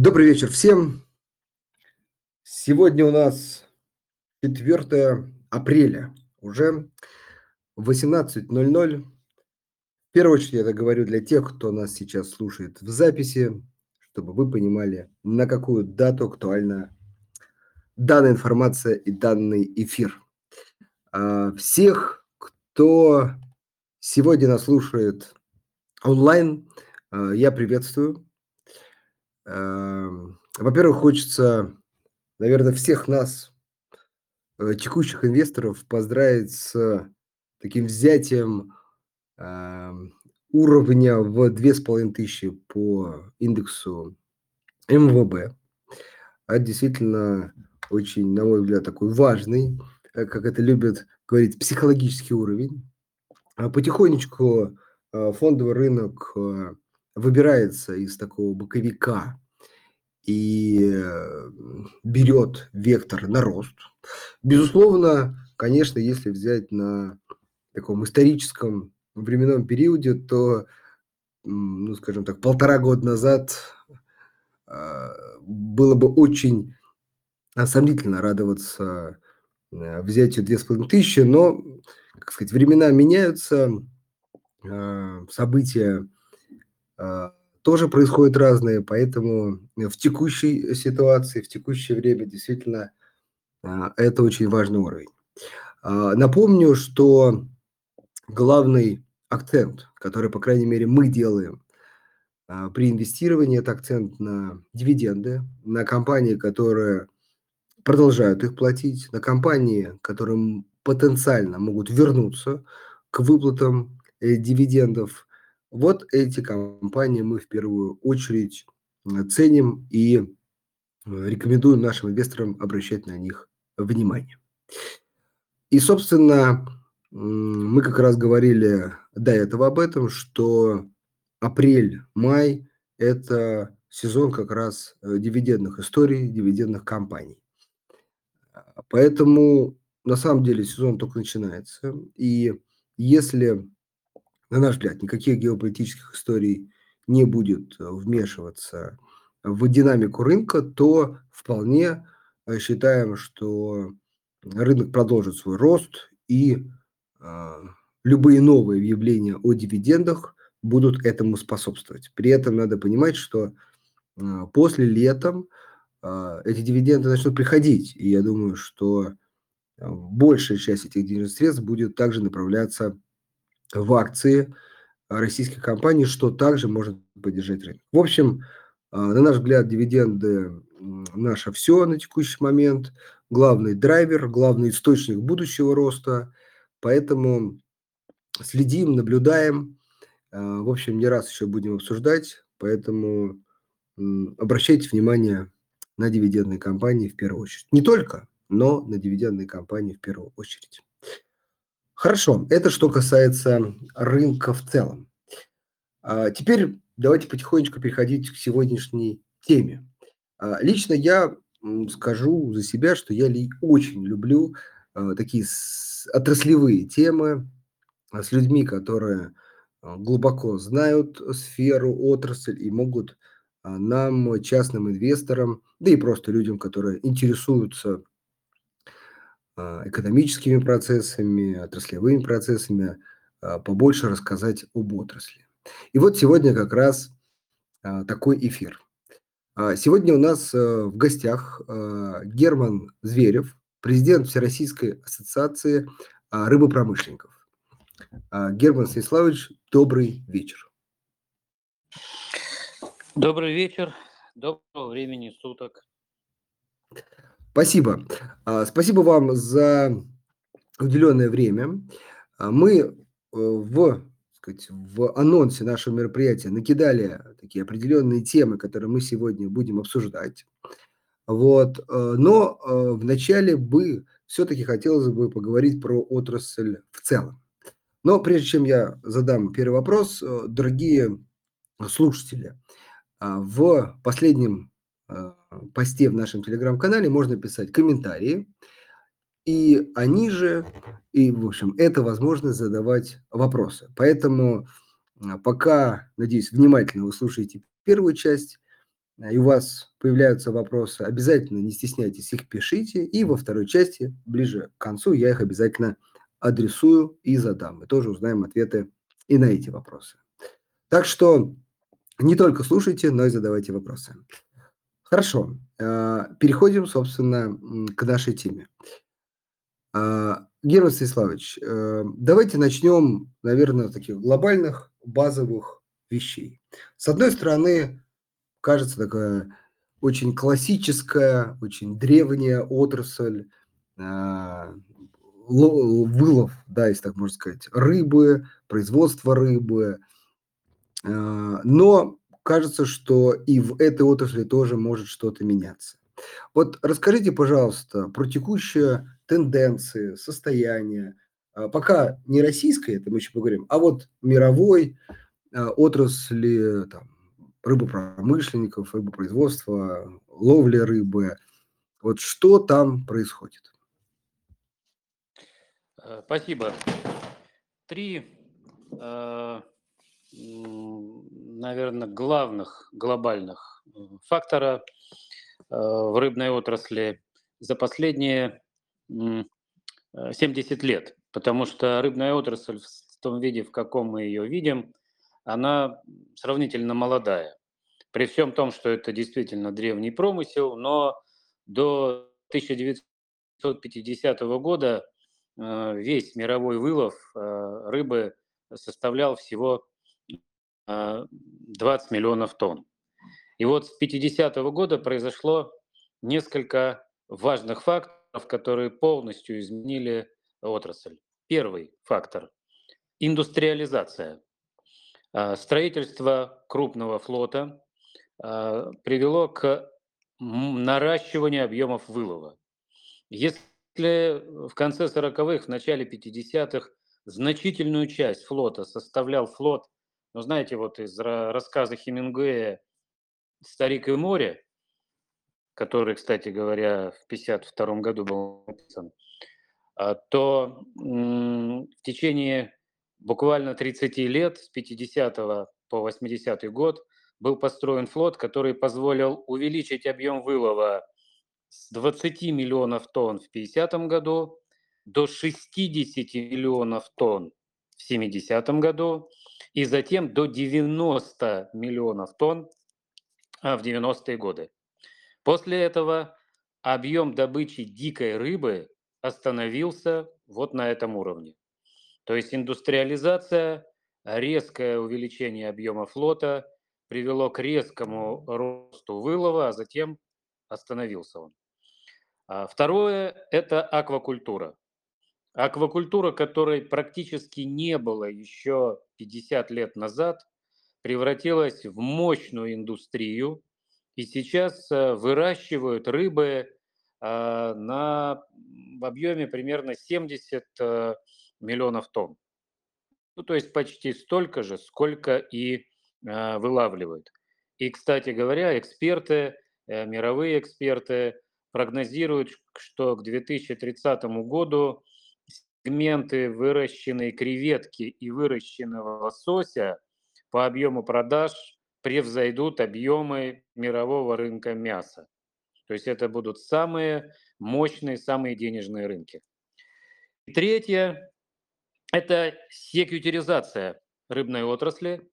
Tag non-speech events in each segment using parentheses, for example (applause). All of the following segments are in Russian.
Добрый вечер всем. Сегодня у нас 4 апреля, уже 18.00. В первую очередь я это говорю для тех, кто нас сейчас слушает в записи, чтобы вы понимали, на какую дату актуальна данная информация и данный эфир. А, всех, кто сегодня нас слушает онлайн, а, я приветствую. Эм, во-первых, хочется, наверное, всех нас, э, текущих инвесторов, поздравить с таким взятием эм, уровня в 2500 по индексу МВБ. Это действительно очень, на мой взгляд, такой важный, э, как это любят говорить, психологический уровень. А потихонечку э, фондовый рынок выбирается из такого боковика и э, берет вектор на рост. Безусловно, конечно, если взять на таком историческом временном периоде, то, ну, скажем так, полтора года назад а, было бы очень сомнительно радоваться э, взятию 2500, но, как сказать, времена меняются, события тоже происходят разные, поэтому в текущей ситуации, в текущее время действительно а, это очень важный уровень. А, напомню, что главный акцент, который, по крайней мере, мы делаем при инвестировании, это акцент на дивиденды, на компании, которые продолжают их платить, на компании, которые потенциально могут вернуться к выплатам э, дивидендов – вот эти компании мы в первую очередь ценим и э, рекомендуем нашим инвесторам обращать на них внимание. И, собственно, мы как раз говорили до этого об этом, что апрель-май – это сезон как раз э, дивидендных историй, дивидендных компаний. Поэтому на самом деле сезон только начинается. И если на наш взгляд, никаких геополитических историй не будет э, вмешиваться в динамику рынка, то вполне э, считаем, что рынок продолжит свой рост и э, любые новые явления о дивидендах будут этому способствовать. При этом надо понимать, что после летом эти дивиденды начнут приходить, и я думаю, что большая часть этих денежных средств будет также направляться в акции российских компаний, что также может поддержать рынок. В общем, а, на наш взгляд, дивиденды наше все на текущий момент, главный драйвер, главный источник будущего роста, поэтому следим, наблюдаем, а, в общем, не раз еще будем обсуждать, поэтому обращайте внимание на дивидендные компании в первую очередь. Не только, но на дивидендные компании в первую очередь. Хорошо, это что касается рынка в целом. А теперь давайте потихонечку переходить к сегодняшней теме. А, лично я скажу за себя, что я очень люблю а, такие отраслевые темы а, с людьми, которые глубоко знают сферу, отрасль и могут нам, частным инвесторам, да и просто людям, которые интересуются а, экономическими процессами, отраслевыми процессами, а, побольше рассказать об отрасли. И вот сегодня как раз а, такой эфир. Сегодня у нас в гостях Герман Зверев, президент Всероссийской ассоциации рыбопромышленников. Герман Станиславович, добрый вечер. Добрый вечер, доброго времени суток. Спасибо. А, спасибо вам за уделенное время. А, мы э, в, сказать, в анонсе нашего мероприятия накидали такие определенные темы, которые мы сегодня будем обсуждать. Вот. Э, но э, вначале бы все-таки хотелось бы поговорить про отрасль в целом. Но прежде чем я задам первый вопрос, дорогие слушатели, а, в последнем посте в нашем телеграм-канале можно писать комментарии, и они же, и, в общем, это возможность задавать вопросы. Поэтому а, пока, надеюсь, внимательно вы слушаете первую часть и у вас появляются вопросы, обязательно не стесняйтесь, их пишите. И во второй части, ближе к концу, я их обязательно адресую и задам. Мы тоже узнаем ответы и на эти вопросы. Так что не только слушайте, но и задавайте вопросы. Хорошо, э, переходим, собственно, к нашей теме. А, Герман Станиславович, э, давайте начнем, наверное, с таких глобальных, базовых вещей. С одной стороны, кажется такая очень классическая, очень древняя отрасль, вылов, да, если так можно сказать, рыбы, производство рыбы. Но кажется, что и в этой отрасли тоже может что-то меняться. Вот расскажите, пожалуйста, про текущие тенденции, состояние, а, пока не российской, это мы еще поговорим, а вот мировой а, отрасли там, рыбопромышленников, рыбопроизводства, ловли рыбы. Вот что там происходит? Э, спасибо. Три э, наверное, главных глобальных э, фактора э, в рыбной отрасли за последние 70 лет, потому что рыбная отрасль в том виде, в каком мы ее видим, она сравнительно молодая. При всем том, что это действительно древний промысел, но до 1950 года э, весь мировой вылов рыбы составлял всего 20 миллионов тонн. И вот с 50-го года произошло несколько важных факторов, которые полностью изменили отрасль. Первый фактор – индустриализация. А, строительство крупного флота а, привело к наращиванию объемов вылова. Если в конце 40-х, в начале 50-х значительную часть флота составлял флот ну, знаете, вот из рассказа Хемингуэя «Старик и море», который, кстати говоря, в 1952 году был написан, а, то в течение буквально 30 лет, с 50 по 80 год, был построен флот, который позволил увеличить объем вылова с 20 миллионов тонн в 50 году до 60 миллионов тонн в 70 году и затем до 90 миллионов тонн а, в 90-е годы. После этого объем добычи дикой рыбы остановился вот на этом уровне. То есть индустриализация, резкое увеличение объема флота привело к резкому росту вылова, а затем остановился он. А второе – это аквакультура. Аквакультура, которой практически не было еще 50 лет назад, превратилась в мощную индустрию, и сейчас э, выращивают рыбы а, на, в объеме примерно 70 э, миллионов тонн. Ну, то есть почти столько же, сколько и а, вылавливают. И, кстати говоря, эксперты, э, мировые эксперты прогнозируют, что к 2030 году сегменты выращенной креветки и выращенного лосося по объему продаж превзойдут объемы мирового рынка мяса. То есть это будут самые мощные, самые денежные рынки. И третье – это секьютеризация рыбной отрасли,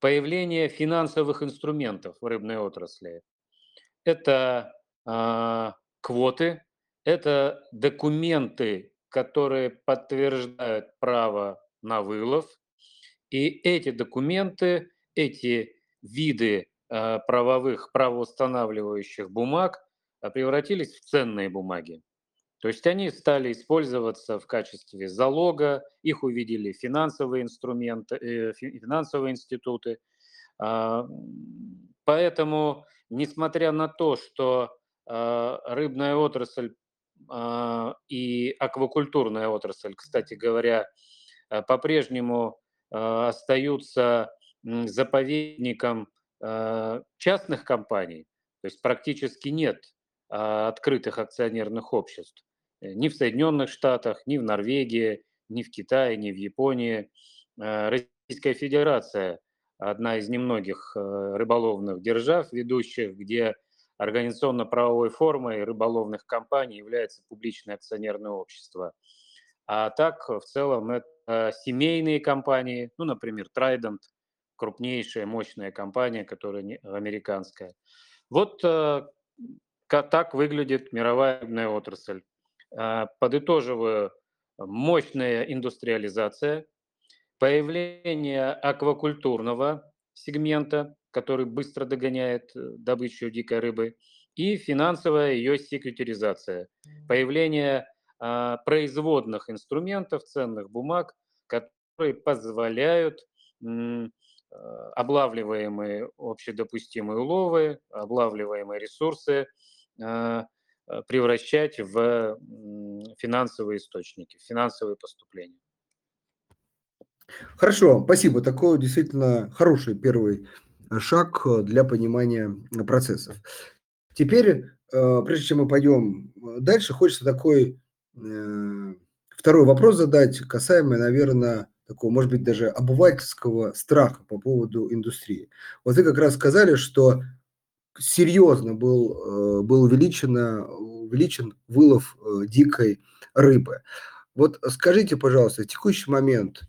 появление финансовых инструментов в рыбной отрасли. Это э, квоты, это документы которые подтверждают право на вылов. И эти документы, эти виды э, правовых, правоустанавливающих бумаг э, превратились в ценные бумаги. То есть они стали использоваться в качестве залога, их увидели финансовые инструменты, э, финансовые институты. Э, поэтому, несмотря на то, что рыбная отрасль а, и аквакультурная отрасль, кстати говоря, э, по-прежнему э, остаются заповедником э, частных компаний, то есть практически нет а, открытых акционерных обществ ни в Соединенных Штатах, ни в Норвегии, ни в Китае, ни в Японии. Российская Федерация одна из немногих рыболовных держав, ведущих, где организационно-правовой формой рыболовных компаний является публичное акционерное общество. А так, в целом, это семейные компании, ну, например, Trident, крупнейшая, мощная компания, которая американская. Вот э, так выглядит мировая рыбная отрасль. Э, подытоживаю, мощная индустриализация, появление аквакультурного сегмента, который быстро догоняет э, добычу дикой рыбы, и финансовая ее секретаризация, появление а, производных инструментов, ценных бумаг, которые позволяют а, облавливаемые общедопустимые уловы, облавливаемые ресурсы а, а превращать в финансовые источники, финансовые поступления. Хорошо, спасибо. Такой действительно хороший первый шаг для понимания процессов. Теперь, прежде чем мы пойдем дальше, хочется такой Э, второй вопрос задать, касаемый, наверное, такого, может быть, даже обывательского страха по поводу индустрии. Вот вы как раз сказали, что серьезно был, э, был увеличен, увеличен вылов э, дикой рыбы. Вот скажите, пожалуйста, в текущий момент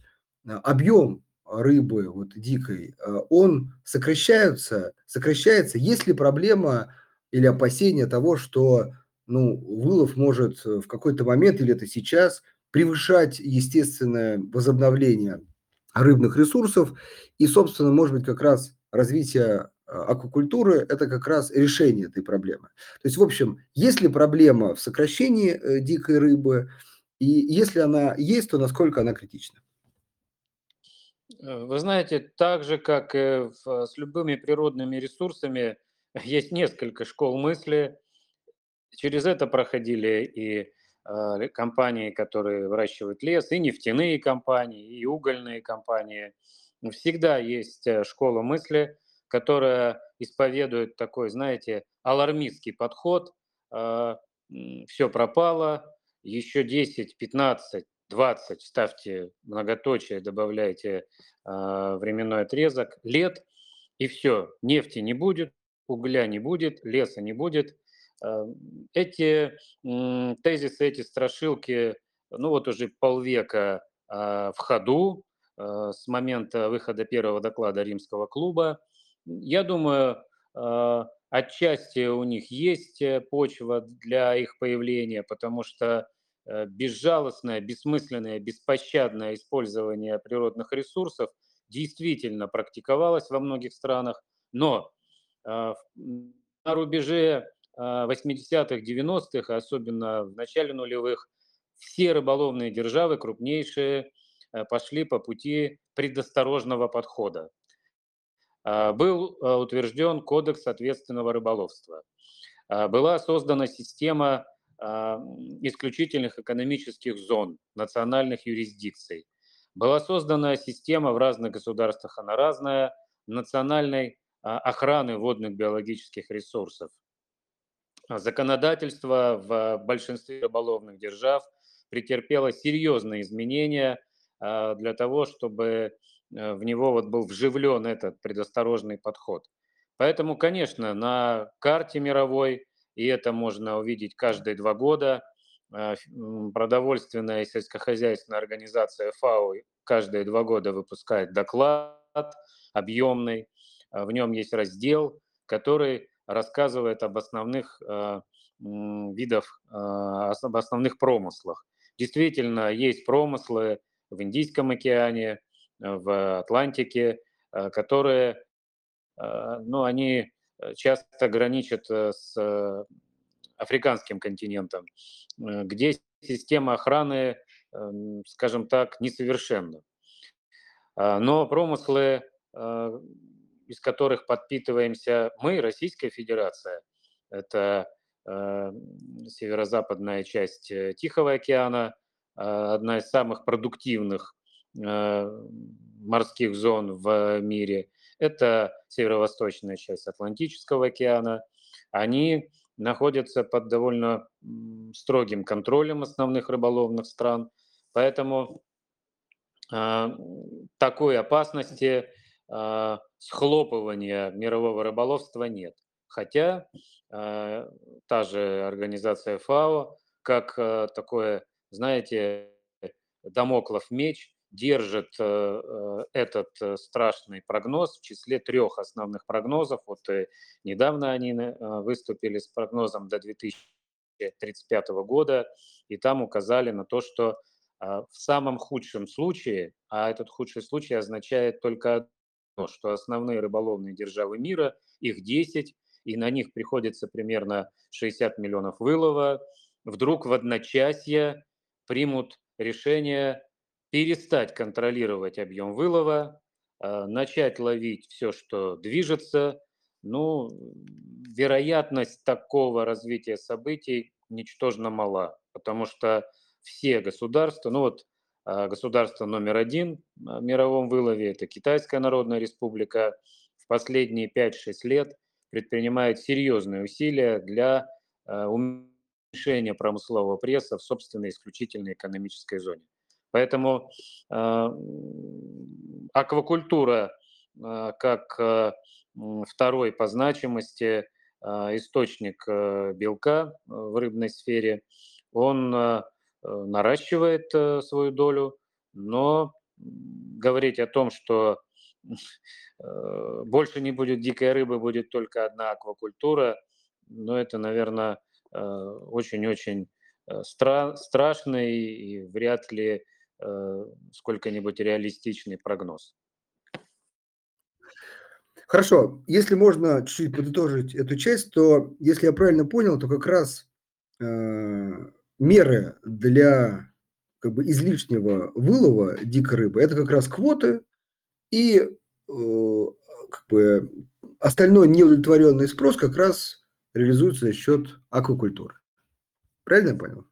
объем рыбы вот дикой, он сокращается, сокращается, есть ли проблема или опасение того, что ну, вылов может э, в какой-то момент, или это сейчас, превышать естественное возобновление рыбных ресурсов. И, собственно, может быть, как раз развитие а, аквакультуры – это как раз решение этой проблемы. То есть, в общем, есть ли проблема в сокращении э, дикой рыбы, и если она есть, то насколько она критична? Э, вы знаете, так же, как и с любыми природными ресурсами, (laughs) есть несколько школ мысли – Через это проходили и э, компании, которые выращивают лес, и нефтяные компании, и угольные компании. Всегда есть э, школа мысли, которая исповедует такой, знаете, алармистский подход. Э, все пропало, еще 10, 15, 20, ставьте многоточие, добавляйте э, временной отрезок, лет, и все, нефти не будет, угля не будет, леса не будет – Э, эти тезисы, эти страшилки, ну вот уже полвека а, в ходу э, с момента выхода первого доклада Римского клуба. Я думаю, а, отчасти у них есть э, почва для их появления, потому что безжалостное, бессмысленное, беспощадное использование природных ресурсов действительно практиковалось во многих странах, но на рубеже 80-х, 90-х, особенно в начале нулевых, все рыболовные державы, крупнейшие, э, пошли по пути предосторожного подхода. Был э, утвержден кодекс ответственного рыболовства. Была создана система исключительных экономических зон, национальных юрисдикций. Была создана система в разных государствах, она разная, национальной охраны водных биологических ресурсов. Законодательство в большинстве рыболовных держав претерпело серьезные изменения а, для того, чтобы э, в него вот был вживлен этот предосторожный подход. Поэтому, конечно, на карте мировой, и это можно увидеть каждые два года, а, продовольственная и сельскохозяйственная организация ФАО каждые два года выпускает доклад объемный, а, в нем есть раздел, который рассказывает об основных э, видах, об основных промыслах. Действительно, есть промыслы в Индийском океане, в Атлантике, которые, ну, они часто граничат с африканским континентом, где система охраны, эм, скажем так, несовершенна. Но промыслы из которых подпитываемся мы, Российская Федерация. Это э, северо-западная часть э, Тихого океана, э, одна из самых продуктивных э, морских зон в мире. Это северо-восточная часть Атлантического океана. Они находятся под довольно строгим контролем основных рыболовных стран. Поэтому э, такой опасности а, схлопывания мирового рыболовства нет. Хотя а, та же организация ФАО, как а, такое, знаете, домоклов меч, держит э, э, этот э, страшный прогноз в числе трех основных прогнозов. Вот недавно они выступили с прогнозом до 2035 года, и там указали на то, что в самом худшем случае, а этот худший случай означает только что основные рыболовные державы мира, их 10, и на них приходится примерно 60 миллионов вылова, вдруг в одночасье примут решение перестать контролировать объем вылова, а, начать ловить все, что движется. Ну, вероятность такого развития событий ничтожно мала, потому что все государства, ну вот а, государство номер один в мировом вылове, это Китайская Народная Республика, в последние 5-6 лет предпринимает серьезные усилия для а, уменьшения промыслового пресса в собственной исключительной экономической зоне. Поэтому э, аквакультура э, как э, второй по значимости источник белка в рыбной сфере, он наращивает свою долю, но говорить о том, что (laughs) больше не будет дикой рыбы, будет только одна аквакультура, но ну, это, наверное, очень-очень стра- страшный и вряд ли сколько-нибудь реалистичный прогноз. Хорошо, если можно чуть-чуть подытожить эту часть, то, если я правильно понял, то как раз э, меры для как бы излишнего вылова дикой рыбы – это как раз квоты и э, как бы остальной неудовлетворенный спрос как раз реализуется за счет аквакультуры. Правильно я понял?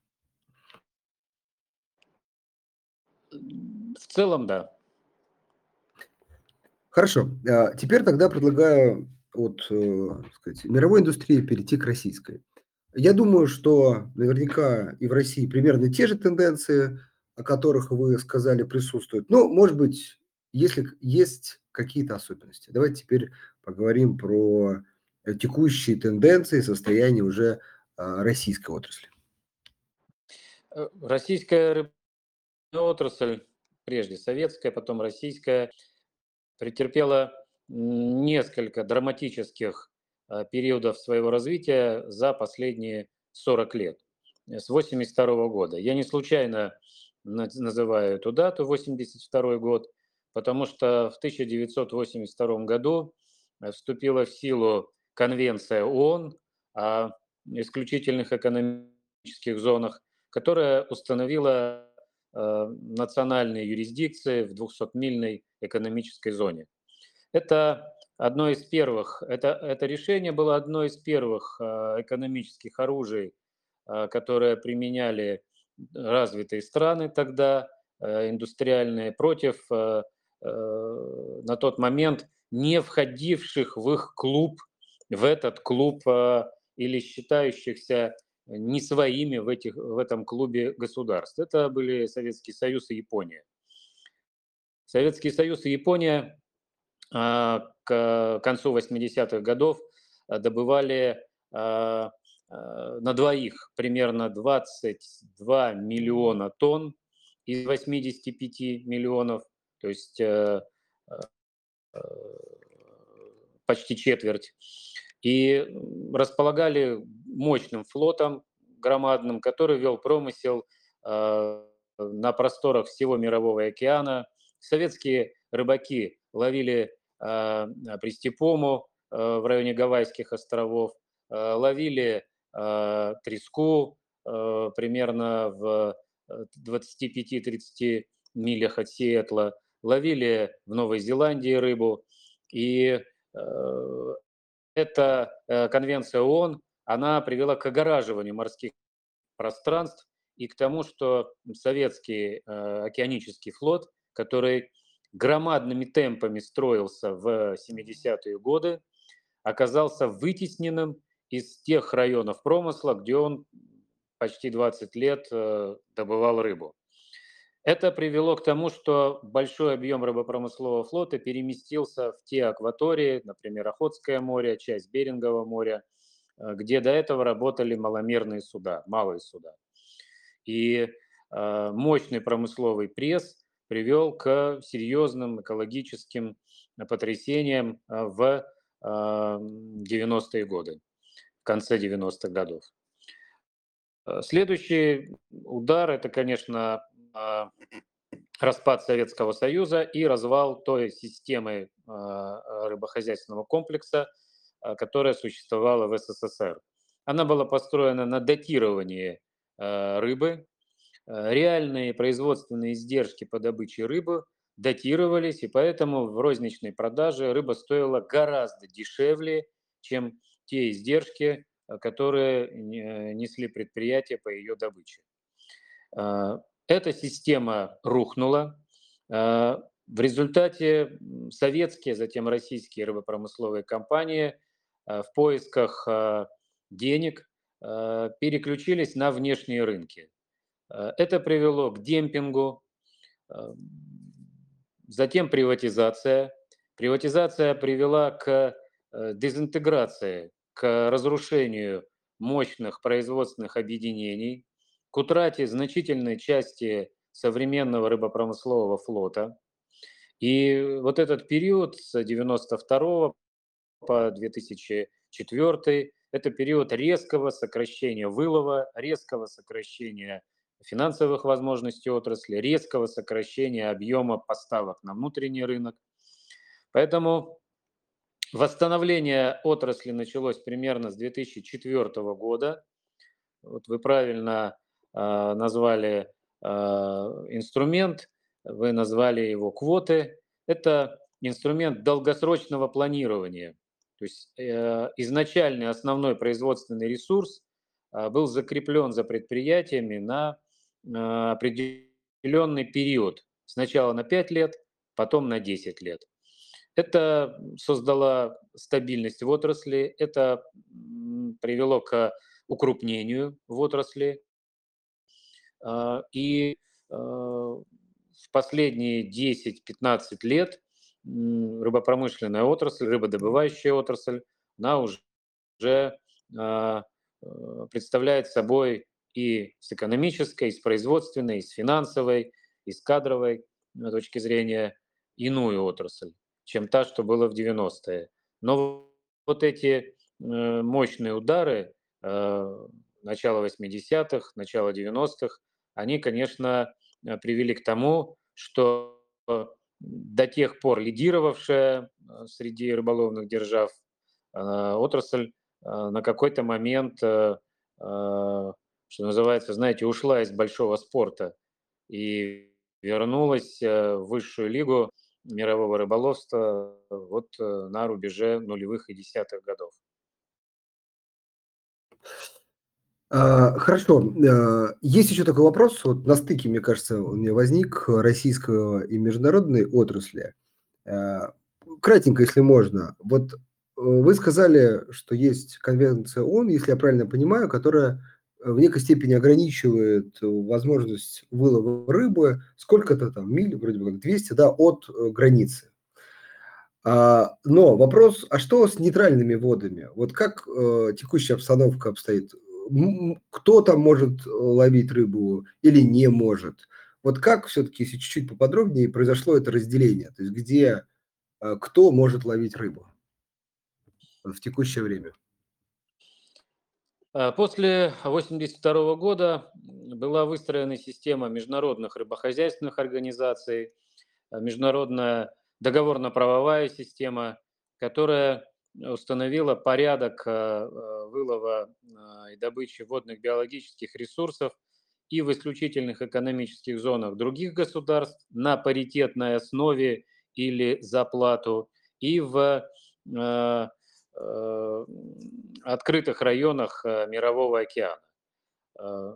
В целом, да. Хорошо. А, теперь тогда предлагаю от э, сказать, мировой индустрии перейти к российской. Я думаю, что наверняка и в России примерно те же тенденции, о которых вы сказали, присутствуют. Но, может быть, если есть какие-то особенности. Давайте теперь поговорим про текущие тенденции, состояние уже а, российской отрасли. Э, российская рыбная отрасль, прежде советская, потом российская, претерпела несколько драматических а, периодов своего развития за последние 40 лет, с 1982 года. Я не случайно называю эту дату, 1982 год, потому что в 1982 году э, вступила в силу Конвенция ООН о исключительных экономических зонах, которая установила э, национальные юрисдикции в 200-мильной экономической зоне. Это одно из первых, это, это решение было одно из первых э, экономических оружий, э, которые применяли развитые страны тогда, индустриальные, против на тот момент не входивших в их клуб, в этот клуб или считающихся не своими в, этих, в этом клубе государств. Это были Советский Союз и Япония. Советский Союз и Япония а, к концу 80-х годов а, добывали а, на двоих примерно 22 миллиона тонн из 85 миллионов, то есть почти четверть, и располагали мощным флотом громадным, который вел промысел на просторах всего Мирового океана. Советские рыбаки ловили э, Пристепому э, в районе Гавайских островов, э, ловили э, треску э, примерно в 25-30 милях от Сиэтла, ловили в Новой Зеландии рыбу. И э, эта э, конвенция ООН, она привела к огораживанию морских пространств и к тому, что советский э, океанический флот, который громадными темпами строился в 70-е годы, оказался вытесненным из тех районов промысла, где он почти 20 лет э, добывал рыбу. Это привело к тому, что большой объем рыбопромыслового флота переместился в те акватории, например, Охотское море, часть Берингового моря, где до этого работали маломерные суда, малые суда. И э, мощный промысловый пресс привел к серьезным экологическим потрясениям э, в 90-е годы, в конце 90-х годов. Следующий удар – это, конечно, распад Советского Союза и развал той системы рыбохозяйственного комплекса, которая существовала в СССР. Она была построена на датировании рыбы. Реальные производственные издержки по добыче рыбы датировались, и поэтому в розничной продаже рыба стоила гораздо дешевле, чем те издержки, которые несли предприятия по ее добыче. Эта система рухнула. А, в результате советские, затем российские рыбопромысловые компании а, в поисках а, денег переключились на внешние рынки. Это привело к демпингу, затем приватизация. Приватизация привела к дезинтеграции, к разрушению мощных производственных объединений, к утрате значительной части современного рыбопромыслового флота. И вот этот период с 92 по 2004 это период резкого сокращения вылова, резкого сокращения финансовых возможностей отрасли, резкого сокращения объема поставок на внутренний рынок. Поэтому восстановление отрасли началось примерно с 2004 года. Вот вы правильно а, назвали а, инструмент, вы назвали его квоты. Это инструмент долгосрочного планирования. То есть э, изначальный основной производственный ресурс а, был закреплен за предприятиями на определенный период. Сначала на 5 лет, потом на 10 лет. Это создало стабильность в отрасли, это привело к укрупнению в отрасли, а, и а, в последние 10-15 лет рыбопромышленная отрасль, рыбодобывающая отрасль, она уже а, представляет собой и с экономической, и с производственной, и с финансовой, и с кадровой точки зрения иную отрасль, чем та, что было в 90-е. Но вот эти мощные удары начала 80-х, начала 90-х, они, конечно, э, привели к тому, что до тех пор лидировавшая э, среди рыболовных держав э, отрасль на какой-то момент, что называется, знаете, ушла из большого спорта и вернулась в высшую лигу мирового рыболовства вот на рубеже нулевых и десятых годов. А, хорошо. А, есть еще такой вопрос, вот на стыке, мне кажется, у меня возник российского и международной отрасли. А, кратенько, если можно. Вот э, вы сказали, что есть конвенция ООН, если я правильно понимаю, которая в некой степени ограничивает возможность вылова рыбы сколько-то там миль, вроде бы как 200, да, от э, границы. Но вопрос, а что с нейтральными водами? Вот как э, текущая обстановка обстоит? Кто там может э, ловить рыбу или не может. Вот как все-таки, если чуть-чуть поподробнее, произошло это разделение? То есть где э, кто может ловить рыбу в текущее время? Э, после 1982 года была выстроена система международных рыбохозяйственных организаций, международная договорно-правовая система, которая установила порядок э, э, вылова э, и добычи водных биологических ресурсов и в исключительных экономических зонах других государств на паритетной основе или за плату, и в открытых районах Мирового океана. К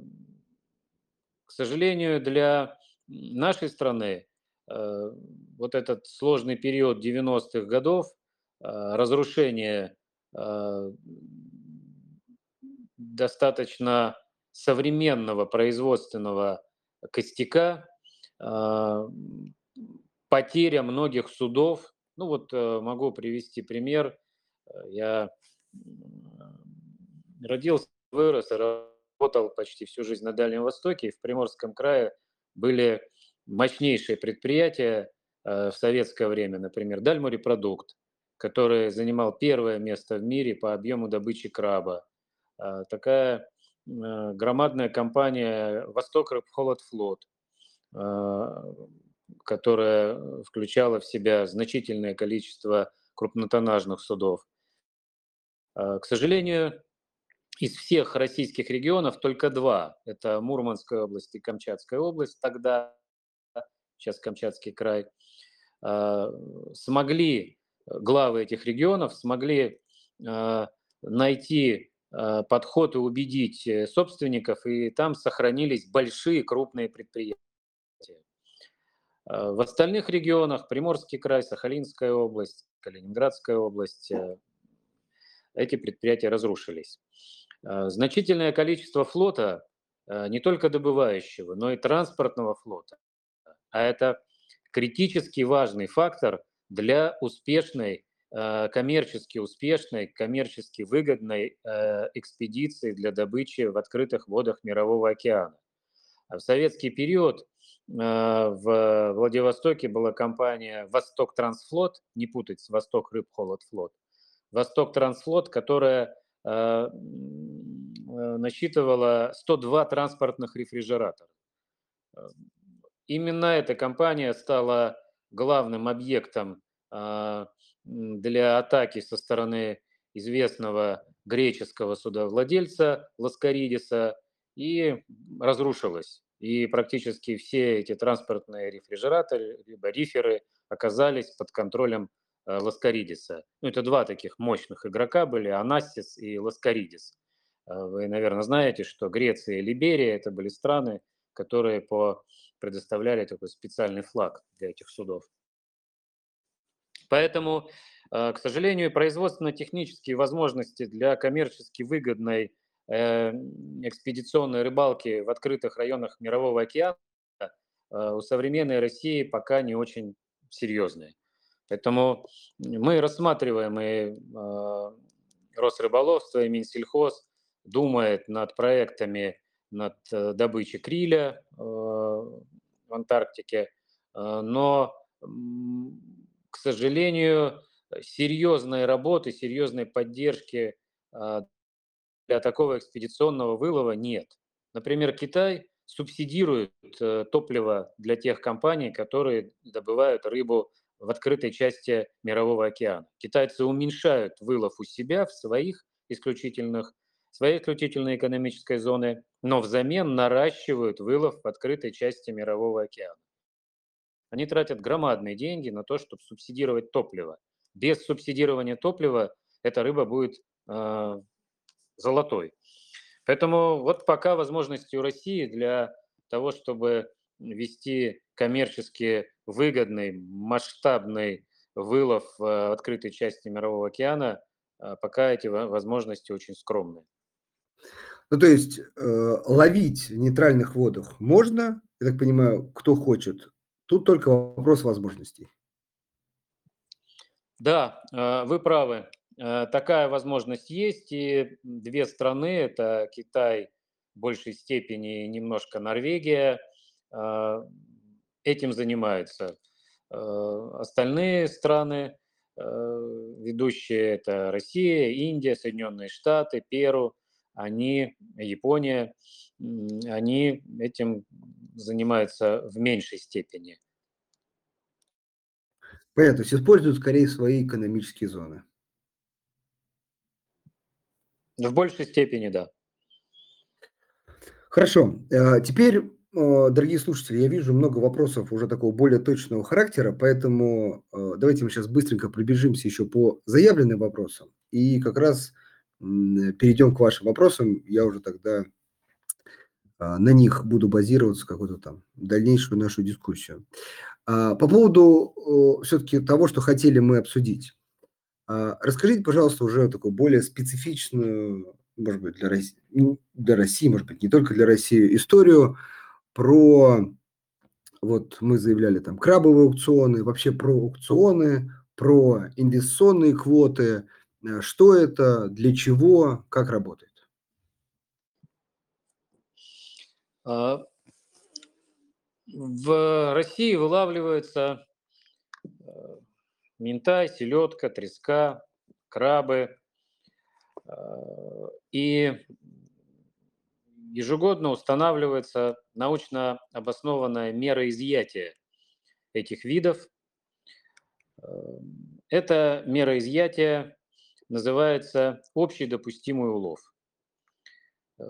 сожалению, для нашей страны вот этот сложный период 90-х годов – Э, разрушение э, достаточно современного производственного костяка а, потеря многих судов. Ну вот э, могу привести пример. Я родился, вырос, работал почти всю жизнь на Дальнем Востоке, и в Приморском крае были мощнейшие предприятия э, в советское время, например, Дальморепродукт, который занимал первое место в мире по объему добычи краба. Э, такая э, громадная компания «Восток Рыбхолодфлот», которая включала в себя значительное количество крупнотоннажных судов. К сожалению, из всех российских регионов только два. Это Мурманская область и Камчатская область тогда, сейчас Камчатский край, а, смогли, главы этих регионов смогли а, найти а, подход и убедить э, собственников, и там сохранились большие крупные предприятия. В остальных регионах, Приморский край, Сахалинская область, Калининградская область, э, эти предприятия разрушились. Э, значительное количество флота, э, не только добывающего, но и транспортного флота. А это критически важный фактор для успешной, э, коммерчески успешной, коммерчески выгодной экспедиции для добычи в открытых водах Мирового океана. В советский период в Владивостоке была компания «Восток Трансфлот», не путать с «Восток Рыбхолод Флот», «Восток Трансфлот», которая Э, насчитывала 102 транспортных рефрижератора. Э, именно эта компания стала главным объектом э, для атаки со стороны известного греческого судовладельца Ласкаридиса и разрушилась. И практически все эти транспортные рефрижераторы, либо риферы оказались под контролем Э, Ласкаридиса. Ну, это два таких мощных игрока были, Анастис и Ласкаридис. Э, вы, наверное, знаете, что Греция и Либерия – это были страны, которые по предоставляли такой специальный флаг для этих судов. Поэтому, э, к сожалению, производственно-технические возможности для коммерчески выгодной экспедиционной рыбалки в открытых районах Мирового океана у современной России пока не очень серьезные. Поэтому мы рассматриваем и э, Росрыболовство, и Минсельхоз думает над проектами над э, добычей криля э, в Антарктике, э, но, к сожалению, серьезной работы, серьезной поддержки для такого экспедиционного вылова нет. Например, Китай субсидирует топливо для тех компаний, которые добывают рыбу в открытой части Мирового океана. Китайцы уменьшают вылов у себя в своих исключительных, своей исключительной экономической зоны, но взамен наращивают вылов в открытой части Мирового океана. Они тратят громадные деньги на то, чтобы субсидировать топливо. Без субсидирования топлива эта рыба будет э, золотой. Поэтому вот пока возможности у России для того, чтобы вести коммерчески выгодный, масштабный вылов в открытой части Мирового океана, а, пока эти возможности очень скромные. Ну, то есть э, ловить в нейтральных водах можно, я так понимаю, кто хочет. Тут только вопрос возможностей. Да, э, вы правы. Э, такая возможность есть, и две страны, это Китай в большей степени, немножко Норвегия, э, этим занимаются. Остальные страны, ведущие это Россия, Индия, Соединенные Штаты, Перу, они, Япония, они этим занимаются в меньшей степени. Понятно, то есть используют скорее свои экономические зоны. В большей степени, да. Хорошо. Э, теперь дорогие слушатели, я вижу много вопросов уже такого более точного характера, поэтому э, давайте мы сейчас быстренько пробежимся еще по заявленным вопросам и как раз перейдем к вашим вопросам. Я уже тогда а, на них буду базироваться какую-то там дальнейшую нашу дискуссию. А, по поводу все-таки того, что хотели мы обсудить. А, расскажите, пожалуйста, уже такую более специфичную, может быть, для России, ну, для России, может быть, не только для России, историю про вот мы заявляли там крабовые аукционы, вообще про аукционы, про инвестиционные квоты. Э, что это, для чего, как работает? А, в России вылавливается э, минтай, селедка, треска, крабы. А, и ежегодно устанавливается научно обоснованная мера изъятия этих видов. Эта мера изъятия называется общий допустимый улов. Э,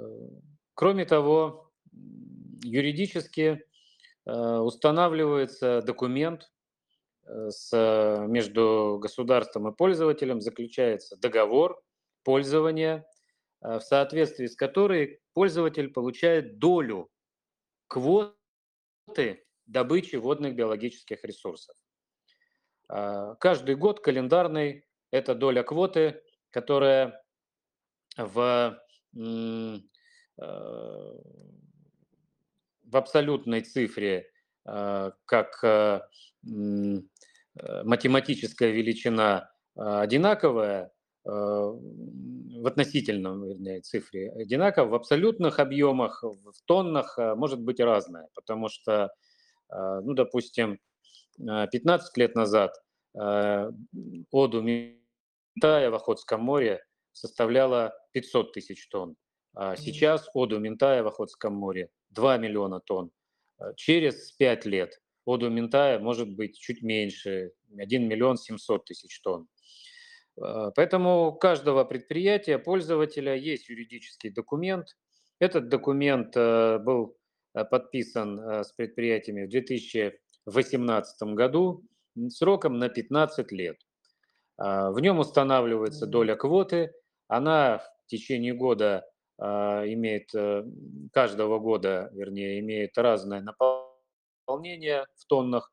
кроме того, юридически э, устанавливается документ э, с, между государством и пользователем, заключается договор пользования, в соответствии с которой пользователь получает долю квоты добычи водных биологических ресурсов. Каждый год календарный – это доля квоты, которая в, э, в абсолютной цифре, а, как э, математическая величина одинаковая, в относительном вернее, цифре одинаково, в абсолютных объемах, в тоннах может быть разное, потому что, ну, допустим, 15 лет назад оду Ментая в Охотском море составляла 500 тысяч тонн, а сейчас оду Ментая в Охотском море 2 миллиона тонн. Через 5 лет оду Ментая может быть чуть меньше, 1 миллион 700 тысяч тонн. А, поэтому у каждого предприятия, пользователя есть юридический документ. Этот документ э, был э, подписан э, с предприятиями в 2018 году сроком на 15 лет. А, в нем устанавливается доля квоты. Она в течение года а, имеет, каждого года, вернее, имеет разное наполнение в тоннах,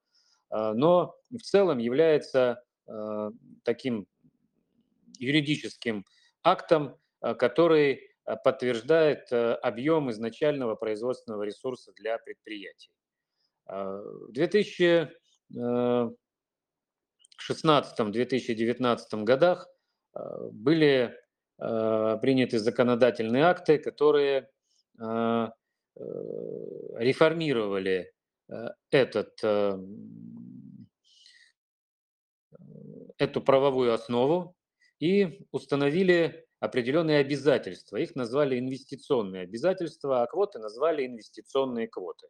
но в целом является таким юридическим актом, э, который э, подтверждает э, объем изначального производственного ресурса для предприятий. В 2016-2019 годах были приняты законодательные акты, которые реформировали этот, эту правовую основу и установили определенные обязательства. Их назвали инвестиционные обязательства, а квоты назвали инвестиционные квоты.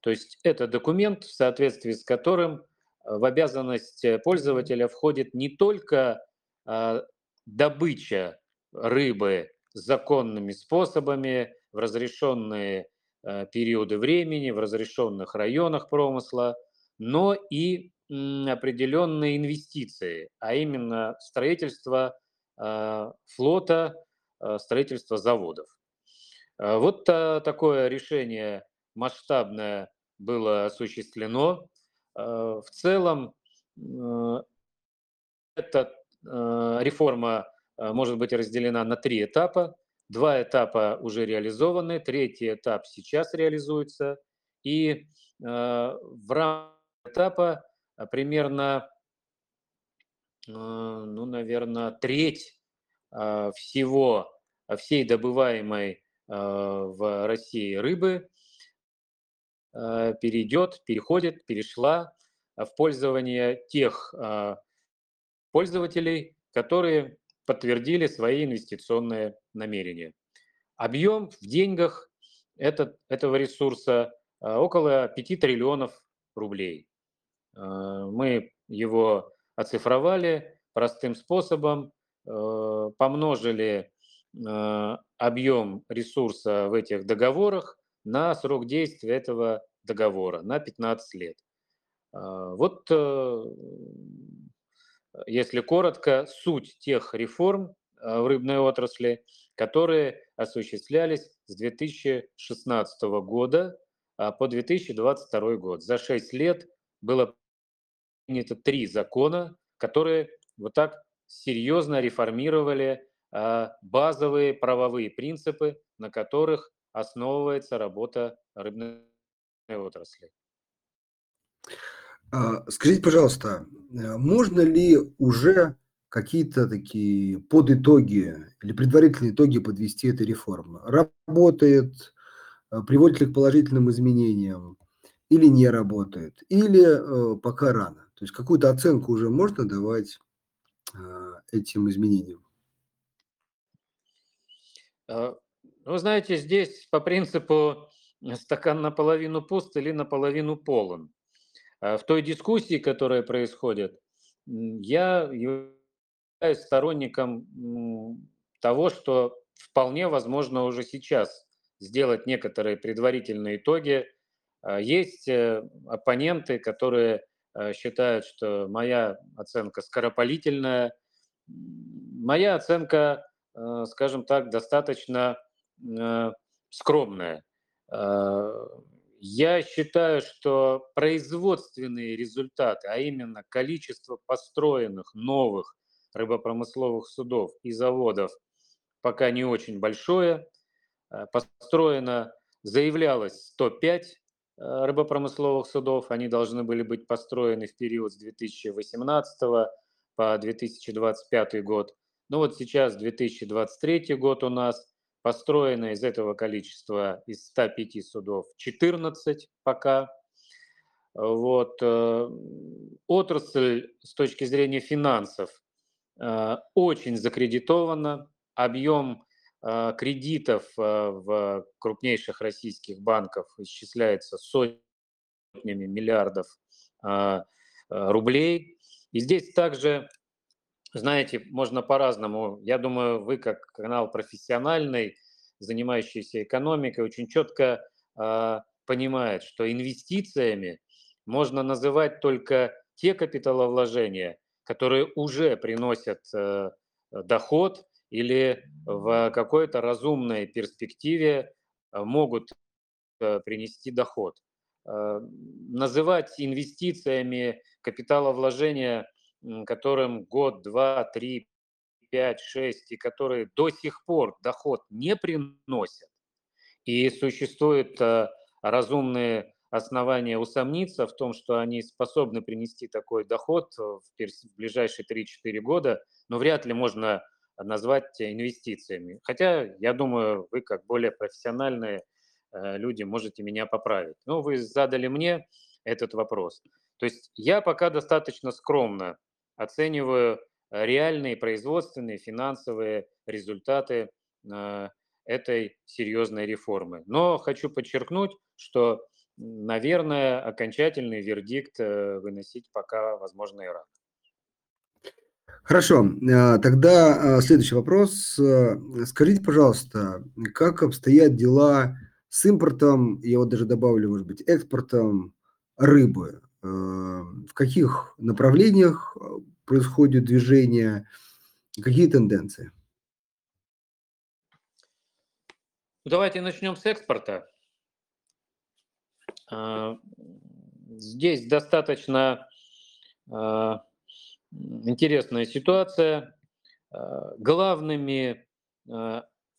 То есть это документ, в соответствии с которым э, в обязанность пользователя входит не только а, добыча рыбы законными способами в разрешенные э, периоды времени, в разрешенных районах промысла, но и определенные инвестиции, а именно строительство флота, строительство заводов. Вот такое решение масштабное было осуществлено. В целом эта реформа может быть разделена на три этапа. Два этапа уже реализованы, третий этап сейчас реализуется. И в рамках этапа примерно, ну, наверное, треть всего, всей добываемой в России рыбы перейдет, переходит, перешла в пользование тех пользователей, которые подтвердили свои инвестиционные намерения. Объем в деньгах этот, этого ресурса около 5 триллионов рублей. Э, мы его оцифровали простым способом, э, помножили э, объем ресурса в этих договорах на срок действия этого договора, на 15 лет. Вот, если коротко, суть тех реформ в рыбной отрасли, которые осуществлялись с 2016 года по 2022 год. За 6 лет было принято три закона, которые вот так серьезно реформировали а, базовые правовые принципы, на которых основывается работа рыбной отрасли. А, скажите, пожалуйста, э, можно ли уже какие-то такие подытоги или предварительные итоги подвести этой реформы? Работает, э, приводит ли к положительным изменениям или не работает, или э, пока рано? То есть какую-то оценку уже можно давать этим изменениям? Э, Вы знаете, здесь по принципу стакан наполовину пуст или наполовину полон. Э, В той дискуссии, которая происходит, я являюсь сторонником того, что вполне возможно уже сейчас сделать некоторые предварительные итоги. Э, Есть э, оппоненты, которые э, считают, что моя оценка скоропалительная. Моя оценка, э, скажем так, достаточно э, скромная. Э, Я считаю, что производственные результаты, а именно количество построенных новых рыбопромысловых судов и заводов пока не очень большое. Э, Построено, заявлялось 105 э, рыбопромысловых судов. Они должны были быть построены в период с 2018 по 2025 год. Ну вот сейчас 2023 год у нас. Построено из этого количества, из 105 судов, 14 пока. Вот. э, Отрасль с точки зрения финансов э, очень закредитована. Объем э, кредитов в крупнейших российских банках исчисляется сотнями миллиардов рублей. И здесь также, знаете, можно по-разному. Я думаю, вы как канал профессиональный, занимающийся экономикой, очень четко э, понимает, что инвестициями можно называть только те капиталовложения, которые уже приносят э, доход или в какой-то разумной перспективе э, могут э, принести доход. Э, Называть инвестициями капиталовложения, которым год, два, три, пять, шесть, и которые до сих пор доход не приносят, и существуют э, разумные основания усомниться в том, что они способны принести такой доход э, в ближайшие три-четыре года, но вряд ли можно назвать инвестициями. Хотя, я думаю, вы как более профессиональные э, люди можете меня поправить. Но вы задали мне этот вопрос. То есть я пока достаточно скромно оцениваю э, реальные производственные, финансовые результаты э, этой серьезной реформы. Но хочу подчеркнуть, что, наверное, окончательный вердикт э, выносить пока возможно и рано. Хорошо, тогда следующий вопрос. Скажите, пожалуйста, как обстоят дела с импортом, я вот даже добавлю, может быть, экспортом рыбы? Э, В каких направлениях э, происходит движение? Какие тенденции? Ну, Давайте начнем с экспорта. А, Здесь достаточно м, интересная ситуация. Главными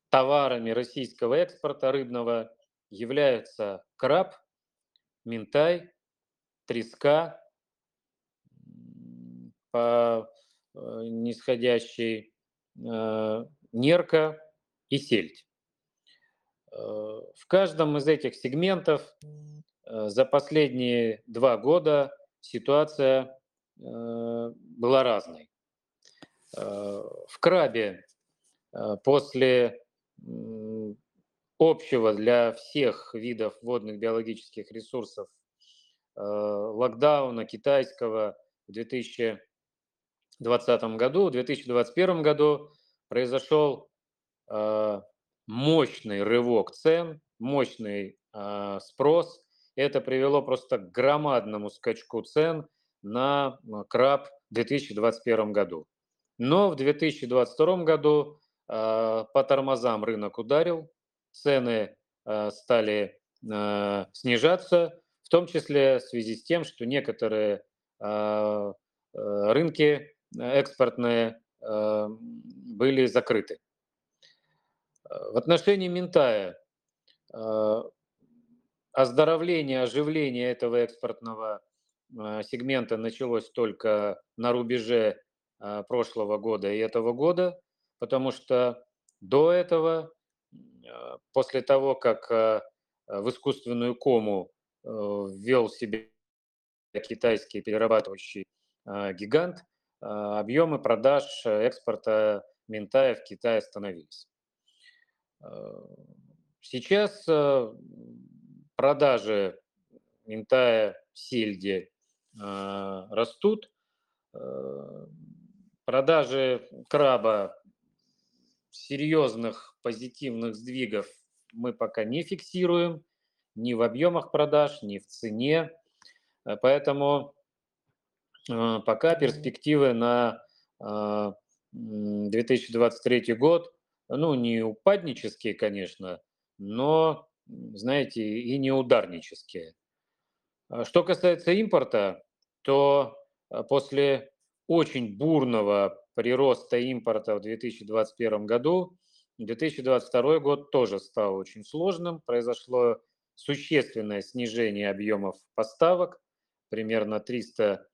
товарами российского экспорта рыбного являются краб, минтай, треска, по э, нисходящей, э, нерка и сельдь. Э, В каждом из этих сегментов за последние два года ситуация была разной. В крабе после общего для всех видов водных биологических ресурсов локдауна китайского в 2020 году, в 2021 году произошел э, мощный рывок цен, мощный э, спрос. Это привело просто к громадному скачку цен на краб в 2021 году. Но в 2022 году э, по тормозам рынок ударил, цены э, стали э, снижаться, в том числе в связи с тем, что некоторые э, э, рынки э, экспортные э, были закрыты. В отношении Минтая э, оздоровление, оживление этого экспортного сегмента началось только на рубеже прошлого года и этого года, потому что до этого, после того, как в искусственную кому ввел себе китайский перерабатывающий гигант, объемы продаж экспорта Минтая в Китай остановились. Сейчас продажи Минтая в Сельде растут, продажи краба серьезных позитивных сдвигов мы пока не фиксируем ни в объемах продаж, ни в цене. Поэтому пока перспективы на 2023 год, ну, не упаднические, конечно, но, знаете, и не ударнические. Что касается импорта, то после очень бурного прироста импорта в 2021 году 2022 год тоже стал очень сложным. Произошло существенное снижение объемов поставок, примерно 300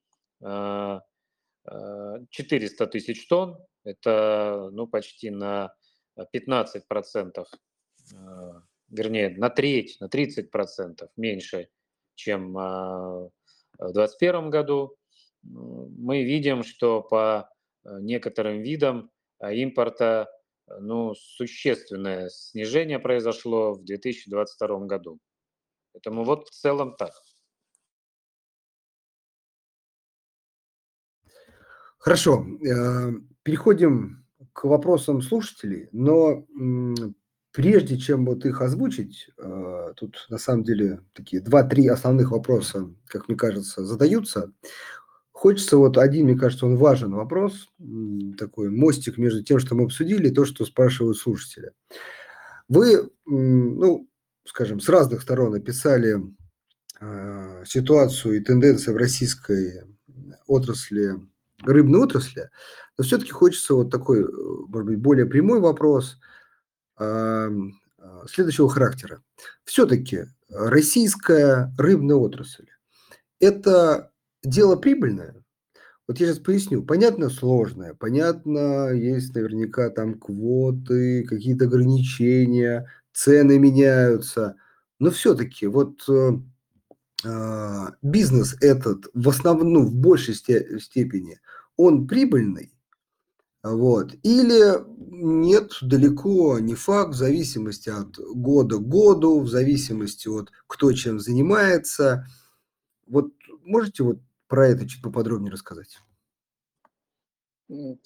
400 тысяч тонн, это ну, почти на 15 процентов, а, вернее, на треть, на 30 процентов меньше, чем а, в 2021 году. Мы видим, что по а, некоторым видам импорта ну, существенное снижение произошло в 2022 году. Поэтому вот в целом так. Хорошо, э, переходим к вопросам слушателей, но прежде чем вот их озвучить, э, тут на самом деле такие два-три основных вопроса, как мне кажется, задаются. Хочется вот один, мне кажется, он важен вопрос, такой мостик между тем, что мы обсудили, и то, что спрашивают слушатели. Вы, ну, скажем, с разных сторон описали э, ситуацию и тенденции в российской отрасли рыбной отрасли, но все-таки хочется вот такой, э, может быть, более прямой вопрос а, следующего характера. Все-таки российская рыбная отрасль – это дело прибыльное? Вот я сейчас поясню. Понятно, сложное. Понятно, есть наверняка там квоты, какие-то ограничения, цены меняются. Но все-таки вот э, а, бизнес этот в основном, ну, в большей степени, он прибыльный, вот, или нет, далеко не факт, в зависимости от года к году, в зависимости от кто чем занимается. Вот можете вот про это чуть поподробнее рассказать?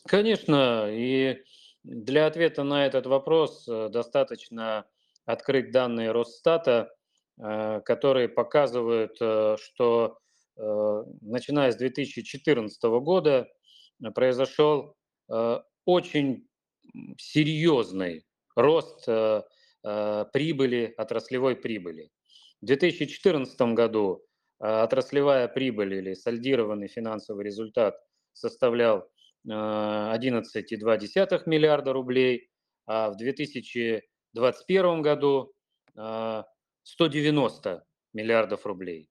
Конечно, и для ответа на этот вопрос э, достаточно открыть данные Росстата Э, которые показывают, э, что э, начиная с 2014 года произошел очень серьезный рост прибыли, отраслевой прибыли. В 2014 году отраслевая прибыль или сальдированный финансовый результат составлял 11,2 миллиарда рублей, а в 2021 году 190 миллиардов рублей.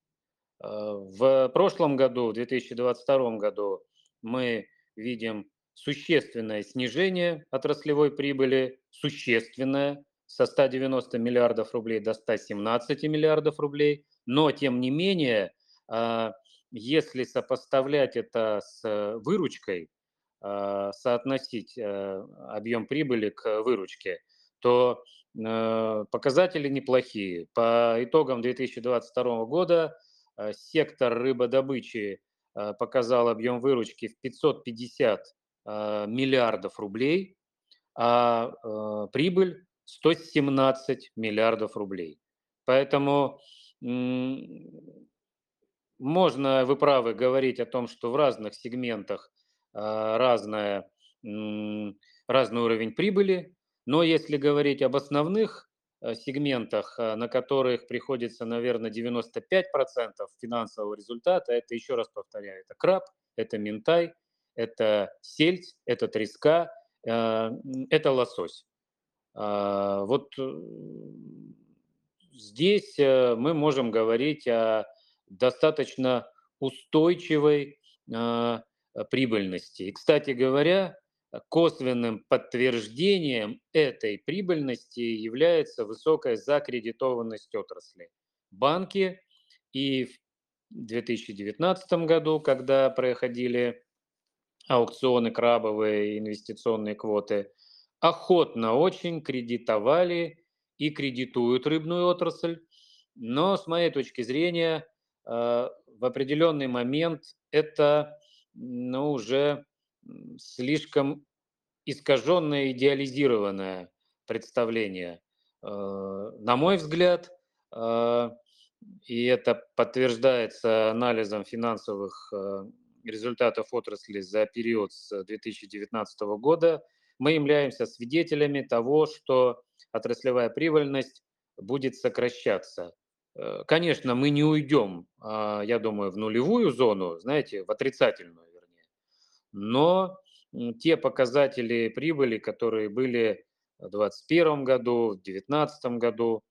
А, в прошлом году, в 2022 году, мы видим существенное снижение отраслевой прибыли, существенное, со 190 миллиардов рублей до 117 миллиардов рублей. Но, тем не менее, а, если сопоставлять это с выручкой, а, соотносить э, объем прибыли к выручке, то Э, показатели неплохие. По итогам 2022 года э, сектор рыбодобычи э, показал объем выручки в 550 миллиардов рублей, а прибыль 117 миллиардов рублей. Поэтому можно, вы правы, говорить о том, что в разных сегментах разная, разный уровень прибыли, но если говорить об основных э, сегментах, э, на которых приходится, наверное, 95% финансового результата, это, еще раз повторяю, это краб, это минтай, это сельдь, это треска, э, это лосось. А, вот здесь мы можем говорить о достаточно устойчивой прибыльности. И, кстати говоря, косвенным подтверждением этой прибыльности является высокая закредитованность отрасли. Банки и в 2019 году, когда проходили аукционы крабовые, инвестиционные квоты, охотно очень кредитовали и кредитуют рыбную отрасль. Но с моей точки зрения, э, в определенный момент это ну, уже слишком искаженное, идеализированное представление. Э, на мой взгляд, э, и это подтверждается анализом финансовых результатов отрасли за период с 2019 года, мы являемся свидетелями того, что отраслевая прибыльность будет сокращаться. Э, конечно, мы не уйдем, а, я думаю, в нулевую зону, знаете, в отрицательную. Но те показатели прибыли, которые были в 2021 году, в 2019 году,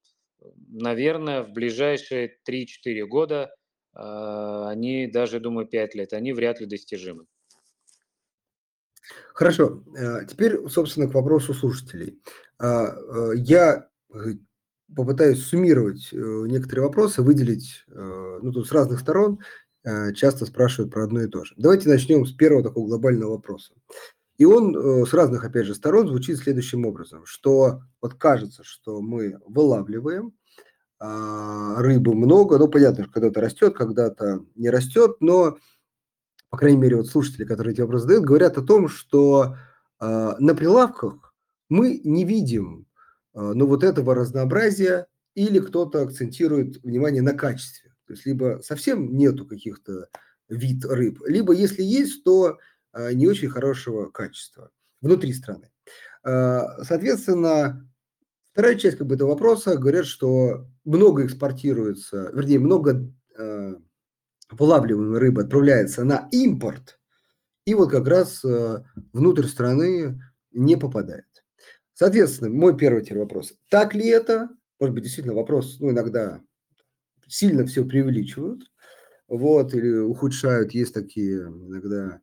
наверное, в ближайшие 3-4 года, а, они даже, думаю, 5 лет, они вряд ли достижимы. Хорошо. Э, теперь, собственно, к вопросу слушателей. А, э, я попытаюсь суммировать э, некоторые вопросы, выделить ну, тут с разных сторон. Часто спрашивают про одно и то же. Давайте начнем с первого такого глобального вопроса. И он с разных, опять же, сторон звучит следующим образом, что вот кажется, что мы вылавливаем, а, рыбы много, ну, понятно, что когда-то растет, когда-то не растет, но по крайней мере, вот слушатели, которые эти вопросы задают, говорят о том, что э, на прилавках мы не видим э, ну, вот этого разнообразия или кто-то акцентирует внимание на качестве. То есть либо совсем нету каких-то вид рыб, либо если есть, то э, не очень хорошего качества внутри страны. Э, соответственно, вторая часть как бы, этого вопроса говорят, что много экспортируется, вернее, много э, вылавливаемой рыбы отправляется на импорт, и вот как раз внутрь страны не попадает. Соответственно, мой первый вопрос. Так ли это? Может быть, действительно вопрос, ну, иногда сильно все преувеличивают, вот, или ухудшают, есть такие иногда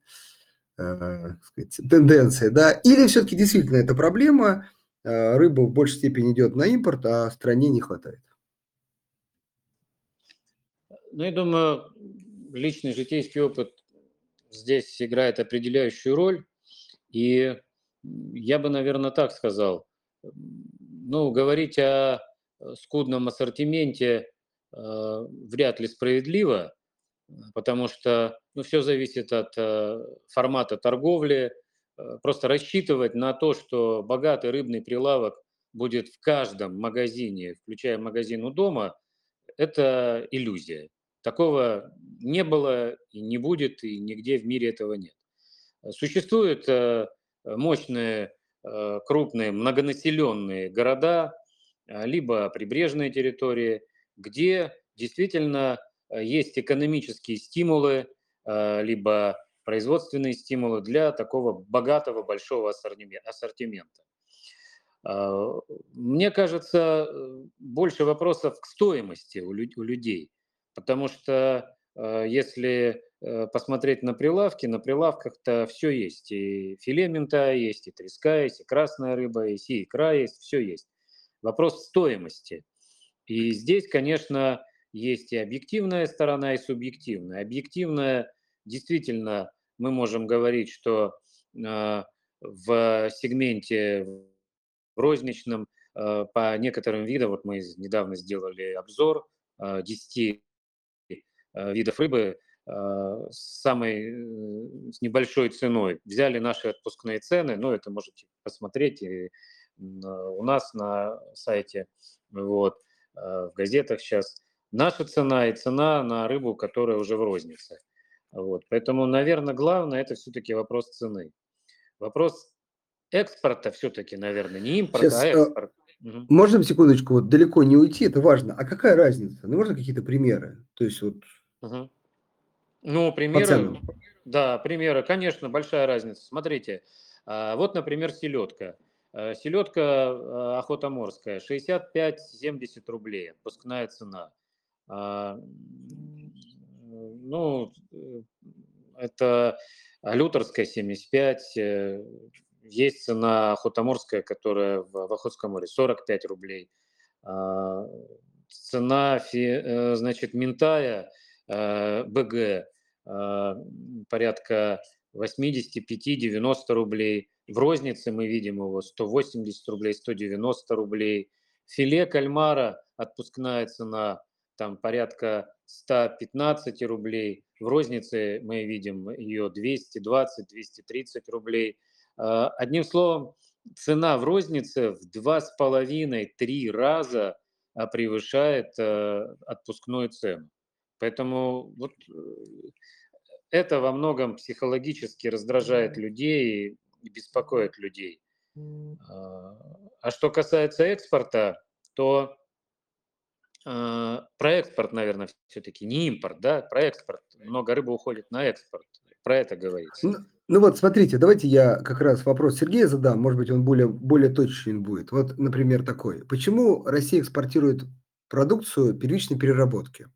э, сказать, тенденции, да, или все-таки действительно это проблема, э, рыба в большей степени идет на импорт, а стране не хватает. Ну, я думаю, личный житейский опыт здесь играет определяющую роль. И я бы, наверное, так сказал. Ну, говорить о скудном ассортименте э, вряд ли справедливо, потому что ну, все зависит от э, формата торговли. Э, просто рассчитывать на то, что богатый рыбный прилавок будет в каждом магазине, включая магазин у дома, это иллюзия. Такого не было и не будет, и нигде в мире этого нет. Существуют э, мощные, э, крупные, многонаселенные города, э, либо прибрежные территории, где действительно есть экономические стимулы, либо производственные стимулы для такого богатого большого ассортимента. Мне кажется, больше вопросов к стоимости у людей. Потому что э, если э, посмотреть на прилавки, на прилавках-то все есть. И филе мента есть, и треска есть, и красная рыба есть, и икра есть, все есть. Вопрос стоимости. И здесь, конечно, есть и объективная сторона, и субъективная. Объективная, действительно, мы можем говорить, что э, в сегменте в розничном по некоторым видам, вот мы недавно сделали обзор 10 Э, видов рыбы э, с самой э, с небольшой ценой. Взяли наши отпускные цены, ну это можете посмотреть и у нас на сайте, вот, в газетах сейчас. Наша цена и цена на рыбу, которая уже в рознице. Вот. Поэтому, наверное, главное это все-таки вопрос цены. Вопрос экспорта все-таки, наверное, не импорта, Сейчас, а экспорта. Угу. Можно секундочку вот далеко не уйти, это важно. А какая разница? Ну, можно какие-то примеры? То есть вот Угу. Ну, примеры, да, примеры, конечно, большая разница. Смотрите, а, вот, например, селедка. А, селедка а, охотоморская, 65-70 рублей, отпускная цена. ну, э, это Алюторская 75, э, есть цена Охотоморская, которая в, Охотском море 45 рублей. Цена, значит, Ментая БГ порядка 85-90 рублей. В рознице мы видим его 180 рублей, 190 рублей. Филе кальмара, отпускная цена, там порядка 115 рублей. В рознице мы видим ее 220-230 рублей. А, одним словом, цена в рознице в два с половиной-три раза а, превышает э, отпускную цену. Поэтому вот э, это во многом психологически раздражает людей и беспокоит людей. А, а что касается экспорта, то а, про экспорт, наверное, все-таки не импорт, да, про экспорт. Много рыбы уходит на экспорт. Про это говорится. Ну, ну вот, смотрите, давайте я как раз вопрос Сергея задам, может быть, он более, более точный будет. Вот, например, такой. Почему Россия экспортирует продукцию первичной переработки,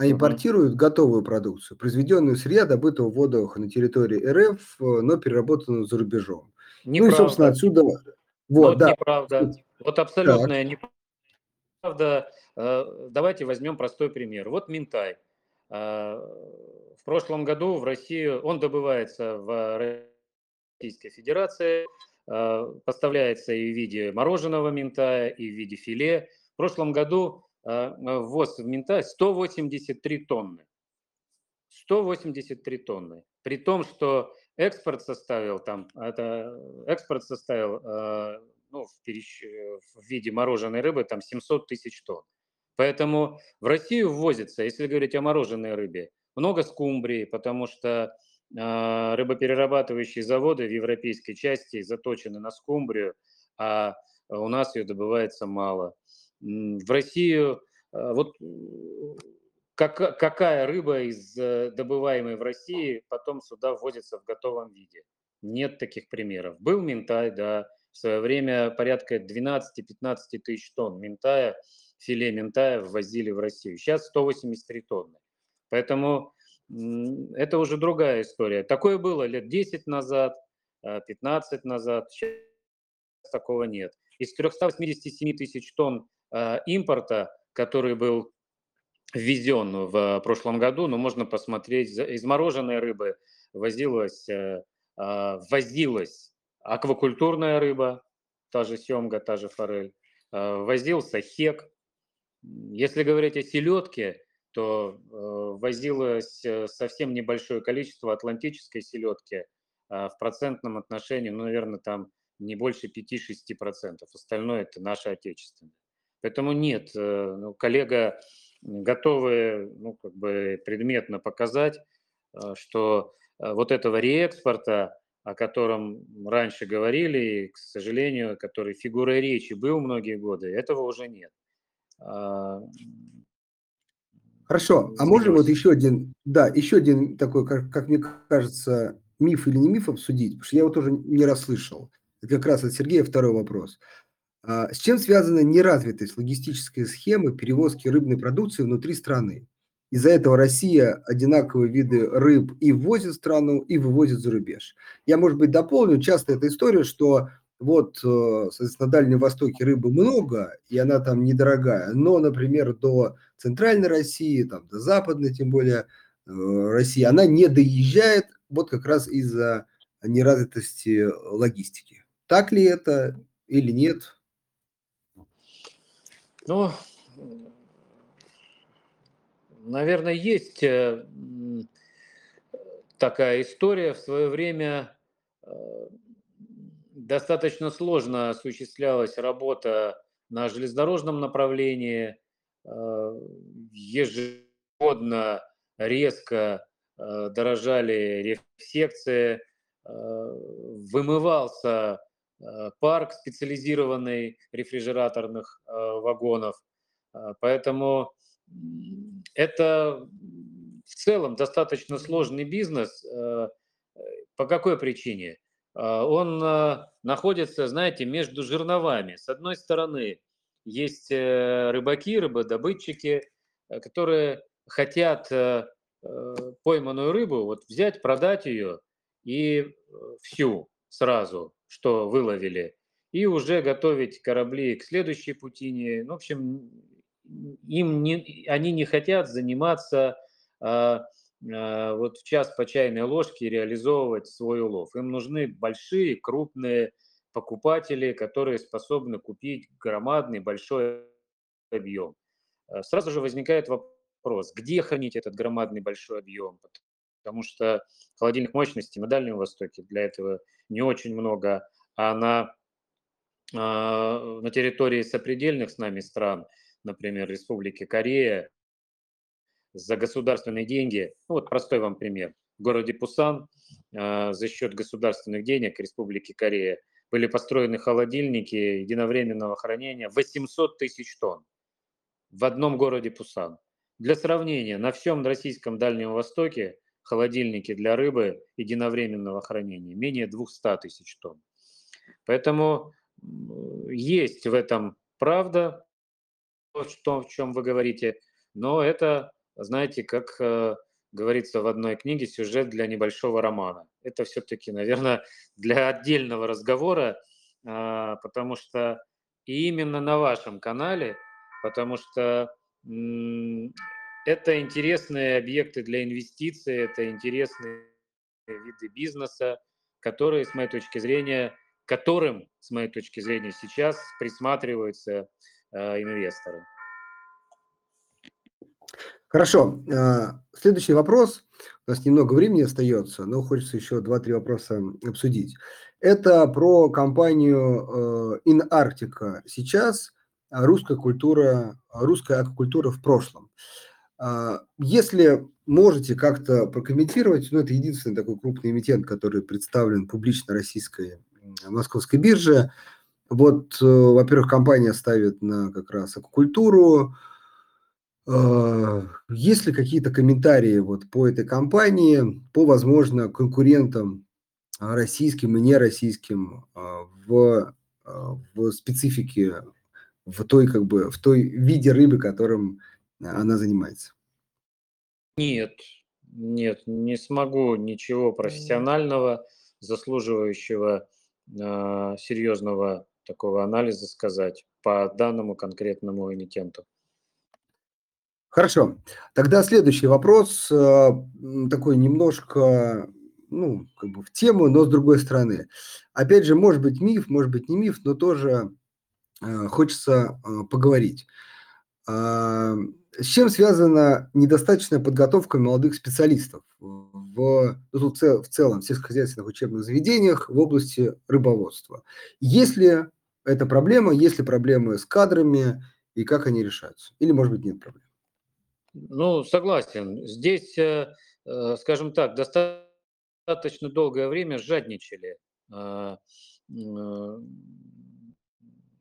а импортирует готовую продукцию, произведенную сырья, добытого в водах на территории РФ, но переработанную за рубежом? Неправда. Ну и, собственно, отсюда... Вот, вот да. неправда. Вот абсолютная неправда правда, э, давайте возьмем простой пример. Вот Минтай. Э, в прошлом году в Россию, он добывается в Российской Федерации, э, поставляется и в виде мороженого Минтая, и в виде филе. В прошлом году ввоз в Минтай 183 тонны. 183 тонны. При том, что экспорт составил там, это экспорт составил ну, в, перещ... в виде мороженой рыбы там 700 тысяч тонн. Поэтому в Россию ввозится, если говорить о мороженой рыбе, много скумбрии, потому что э, рыбоперерабатывающие заводы в европейской части заточены на скумбрию, а у нас ее добывается мало. В Россию э, вот как, какая рыба из э, добываемой в России потом сюда ввозится в готовом виде? Нет таких примеров. Был Минтай, да, в свое время порядка 12-15 тысяч тонн ментая, филе ментая ввозили в Россию. Сейчас 183 тонны. Поэтому это уже другая история. Такое было лет 10 назад, 15 а, назад. Сейчас такого нет. Из 387 тысяч тонн а, импорта, который был ввезен в прошлом году, но можно посмотреть, из мороженой рыбы возилась, э, а, возилась аквакультурная рыба, та же семга, та же форель, э, возился хек. Если говорить о селедке, то э, возилось э, совсем небольшое количество атлантической селедки в процентном отношении, ну, наверное, там не больше 5-6%. Остальное это наше отечественное. Поэтому нет, ну, коллега готовы ну, как бы предметно показать, что вот этого реэкспорта о котором раньше говорили, и, к сожалению, который фигурой речи был многие годы, этого уже нет. А, Хорошо, а можем вот еще один, да, еще один такой, как, как мне кажется, миф или не миф обсудить, потому что я его тоже не расслышал. Это как раз от Сергея второй вопрос. А, с чем связана неразвитость логистической схемы перевозки рыбной продукции внутри страны? Из-за этого Россия одинаковые виды рыб и ввозит в страну, и вывозит за рубеж. Я, может быть, дополню. Часто эта история, что вот, э, соответственно, на Дальнем Востоке рыбы много, и она там недорогая, но, например, до Центральной России, там, до Западной, тем более, э, России, она не доезжает вот как раз из-за неразвитости логистики. Так ли это или нет? Ну, Наверное, есть э, такая история. В свое время э, достаточно сложно осуществлялась работа на железнодорожном направлении. Э, ежегодно резко дорожали рефсекции, вымывался парк специализированный рефрижераторных вагонов. Поэтому это в целом достаточно сложный бизнес. Э, по какой причине? Э, он э, находится, знаете, между жерновами. С одной стороны, есть рыбаки, рыбодобытчики, которые хотят э, пойманную рыбу, вот взять, продать ее и э, всю сразу, что выловили, и уже готовить корабли к следующей путине. Ну, в общем, им не, они не хотят заниматься а, а, вот в час по чайной ложке реализовывать свой улов. Им нужны большие, крупные покупатели, которые способны купить громадный, большой объем. Сразу же возникает вопрос, где хранить этот громадный большой объем? Потому что холодильных мощностей на Дальнем Востоке для этого не очень много, а на, на территории сопредельных с нами стран, например, Республики Корея, за государственные деньги, ну вот простой вам пример, в городе Пусан э, за счет государственных денег Республики Корея были построены холодильники единовременного хранения 800 тысяч тонн в одном городе Пусан. Для сравнения, на всем российском Дальнем Востоке холодильники для рыбы единовременного хранения менее 200 тысяч тонн. Поэтому есть в этом правда, то, в чем вы говорите, но это знаете, как э, говорится в одной книге, сюжет для небольшого романа. Это все-таки, наверное, для отдельного разговора, э, потому что и именно на вашем канале, потому что это интересные объекты для инвестиций, это интересные виды бизнеса, которые, с моей точки зрения, которым, с моей точки зрения, сейчас присматриваются э, инвесторы. Хорошо. А, следующий вопрос. У нас немного времени остается, но хочется еще два-три вопроса обсудить. Это про компанию э, InArctica. Сейчас русская культура, русская аквакультура в прошлом. А, если можете как-то прокомментировать, ну, это единственный такой крупный эмитент, который представлен публично российской московской бирже. Вот, э, во-первых, компания ставит на как раз аквакультуру, а, есть ли какие-то комментарии вот по этой компании, по, возможно, конкурентам а, российским и нероссийским а, в, в специфике, в той, как бы, в той виде рыбы, которым она занимается? Нет, нет, не смогу ничего профессионального, заслуживающего э, серьезного такого анализа сказать по данному конкретному эмитенту. Хорошо. Тогда следующий вопрос, э, такой немножко, ну, как бы в тему, но с другой стороны. Опять же, может быть миф, может быть не миф, но тоже э, хочется э, поговорить. А, с чем связана недостаточная подготовка молодых специалистов в, ну, в целом в сельскохозяйственных учебных заведениях в области рыбоводства? Есть ли это проблема, есть ли проблемы с кадрами и как они решаются? Или, может быть, нет проблем? Ну, согласен. Здесь, э, э, скажем так, достаточно долгое время жадничали. Э,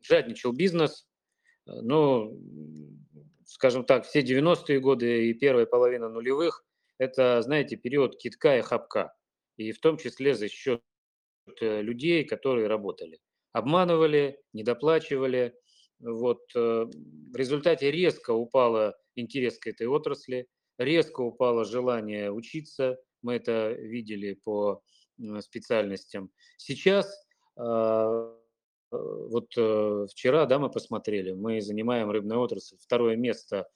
жадничал бизнес. Ну, скажем так, все 90-е годы и первая половина нулевых – это, знаете, период китка и хапка. И в том числе за счет людей, которые работали. Обманывали, недоплачивали. Вот. В результате резко упала интерес к этой отрасли, резко упало желание учиться, мы это видели по специальностям. Сейчас, а, вот э, вчера, да, мы посмотрели, мы занимаем рыбную отрасль, второе место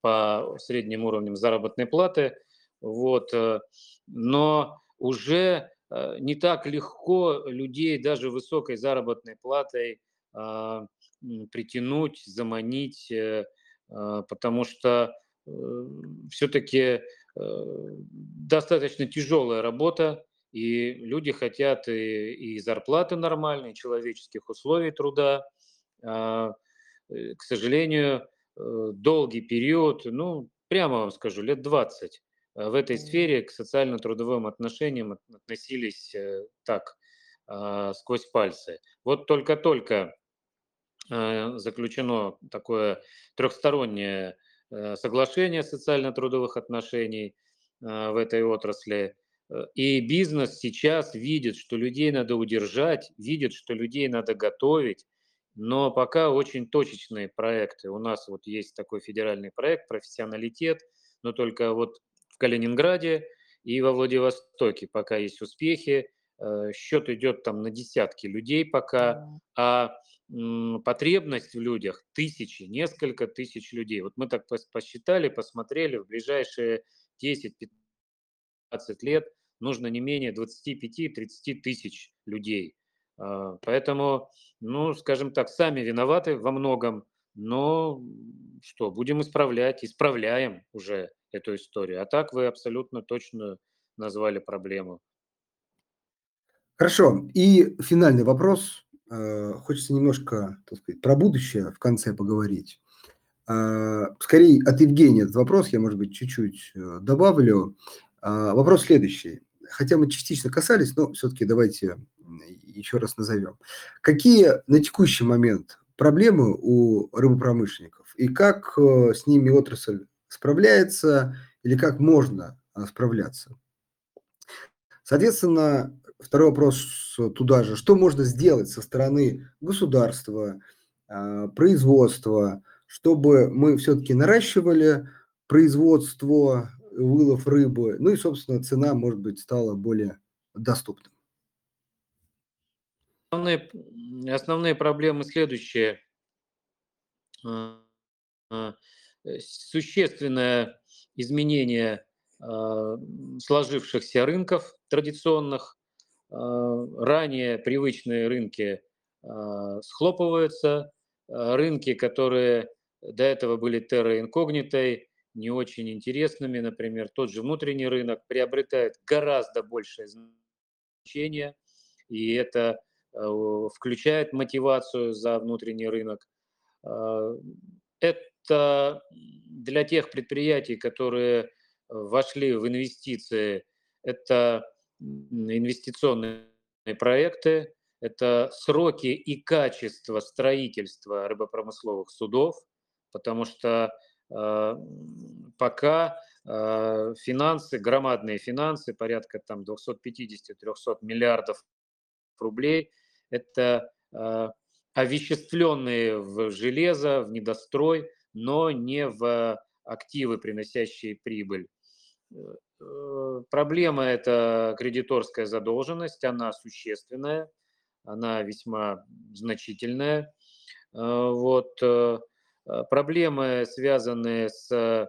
по средним уровням заработной платы, вот, э, но уже э, не так легко людей даже высокой заработной платой притянуть, заманить, потому что э, все-таки э, достаточно тяжелая работа, и люди хотят и, и зарплаты нормальной, и человеческих условий труда. А, э, к сожалению, долгий период, ну, прямо вам скажу, лет 20 в этой сфере к социально-трудовым отношениям относились так, а, сквозь пальцы. Вот только-только Э, заключено такое трехстороннее э, соглашение социально-трудовых отношений э, в этой отрасли. И бизнес сейчас видит, что людей надо удержать, видит, что людей надо готовить, но пока очень точечные проекты. У нас вот есть такой федеральный проект «Профессионалитет», но только вот в Калининграде и во Владивостоке пока есть успехи. Э, счет идет там на десятки людей пока, а потребность в людях тысячи, несколько тысяч людей. Вот мы так посчитали, посмотрели, в ближайшие 10-15 лет нужно не менее 25-30 тысяч людей. А, поэтому, ну, скажем так, сами виноваты во многом, но что, будем исправлять, исправляем уже эту историю. А так вы абсолютно точно назвали проблему. Хорошо. И финальный вопрос. Э, хочется немножко, так сказать, про будущее в конце поговорить. Э, скорее от Евгения этот вопрос, я, может быть, чуть-чуть э, добавлю. Вопрос следующий. Хотя мы частично касались, но все-таки давайте еще раз назовем. Какие на текущий момент проблемы у рыбопромышленников и как с ними отрасль справляется или как можно справляться? Соответственно, второй вопрос туда же. Что можно сделать со стороны государства, производства, чтобы мы все-таки наращивали производство, вылов рыбы, ну и, собственно, цена, может быть, стала более доступной? Основные, основные проблемы следующие. А, а, существенное изменение сложившихся рынков традиционных, а, ранее привычные рынки а, схлопываются, а, рынки, которые до этого были терра инкогнитой, не очень интересными, например, тот же внутренний рынок приобретает гораздо большее значение, и это включает мотивацию за внутренний рынок. Это для тех предприятий, которые вошли в инвестиции, это инвестиционные проекты, это сроки и качество строительства рыбопромысловых судов, потому что э, пока э, финансы, громадные финансы, порядка там 250-300 миллиардов рублей, это э, овеществленные в железо, в недострой, но не в активы, приносящие прибыль. Э, проблема – это кредиторская задолженность, она существенная, она весьма значительная. Э, вот. Э, проблемы, связанные с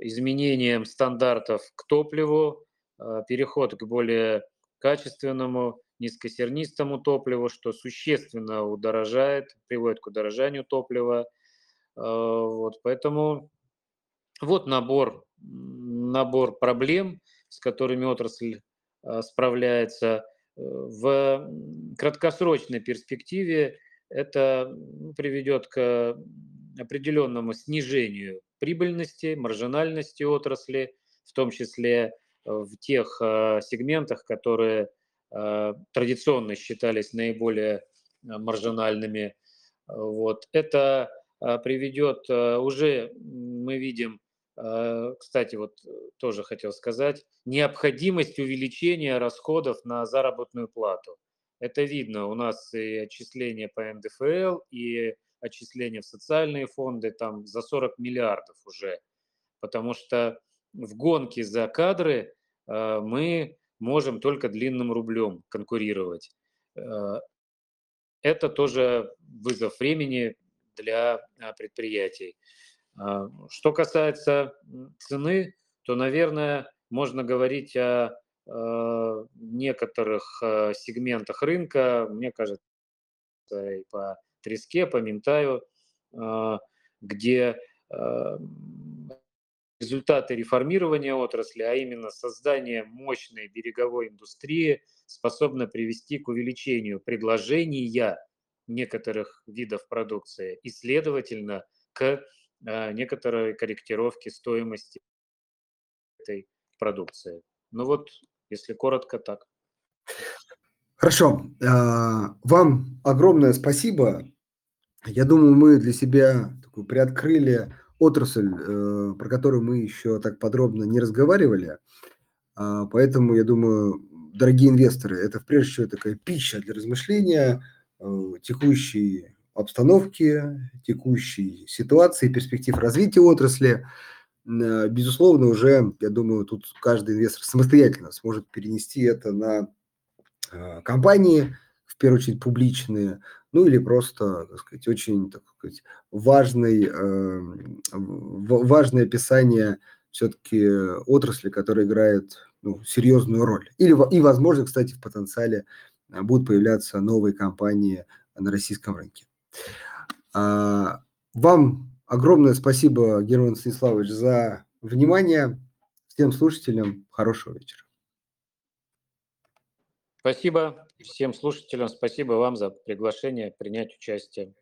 изменением стандартов к топливу, переход к более качественному, низкосернистому топливу, что существенно удорожает, приводит к удорожанию топлива. Вот, поэтому вот набор набор проблем, с которыми отрасль справляется. Э, в краткосрочной перспективе это приведет к определенному снижению прибыльности, маржинальности отрасли, в том числе в тех а, сегментах, которые а, традиционно считались наиболее маржинальными. Вот. Это приведет, уже мы видим Э, кстати, вот э, тоже хотел сказать, необходимость увеличения расходов на заработную плату. Это видно, у нас и отчисления по НДФЛ, и отчисления в социальные фонды там за 40 миллиардов уже, потому что в гонке за кадры э, мы можем только длинным рублем конкурировать. Это тоже вызов времени для предприятий. А, что касается цены, то, наверное, можно говорить о некоторых а, сегментах рынка, мне кажется, и по треске, по ментаю, где результаты реформирования отрасли, а именно создание мощной береговой индустрии, способны привести к увеличению предложения некоторых видов продукции и, следовательно, к некоторые корректировки стоимости этой продукции. Ну вот, если коротко, так. Хорошо. А, вам огромное спасибо. Я думаю, мы для себя приоткрыли отрасль, э, про которую мы еще так подробно не разговаривали. А, поэтому, я думаю, дорогие инвесторы, это прежде всего такая пища для размышления, э, текущий обстановки, текущей ситуации, перспектив развития отрасли. Н безусловно, уже, я думаю, тут каждый инвестор самостоятельно сможет перенести это на, а, компании, в первую очередь публичные, ну или просто, так сказать, очень, так сказать, важный, эм, важное описание все-таки отрасли, которая играет, ну, серьезную роль. Или и, возможно, кстати, в потенциале, а, будут появляться новые компании на российском рынке. А, вам огромное спасибо, Герман Станиславович, за внимание. Всем слушателям хорошего вечера. Спасибо всем слушателям, спасибо вам за приглашение принять участие.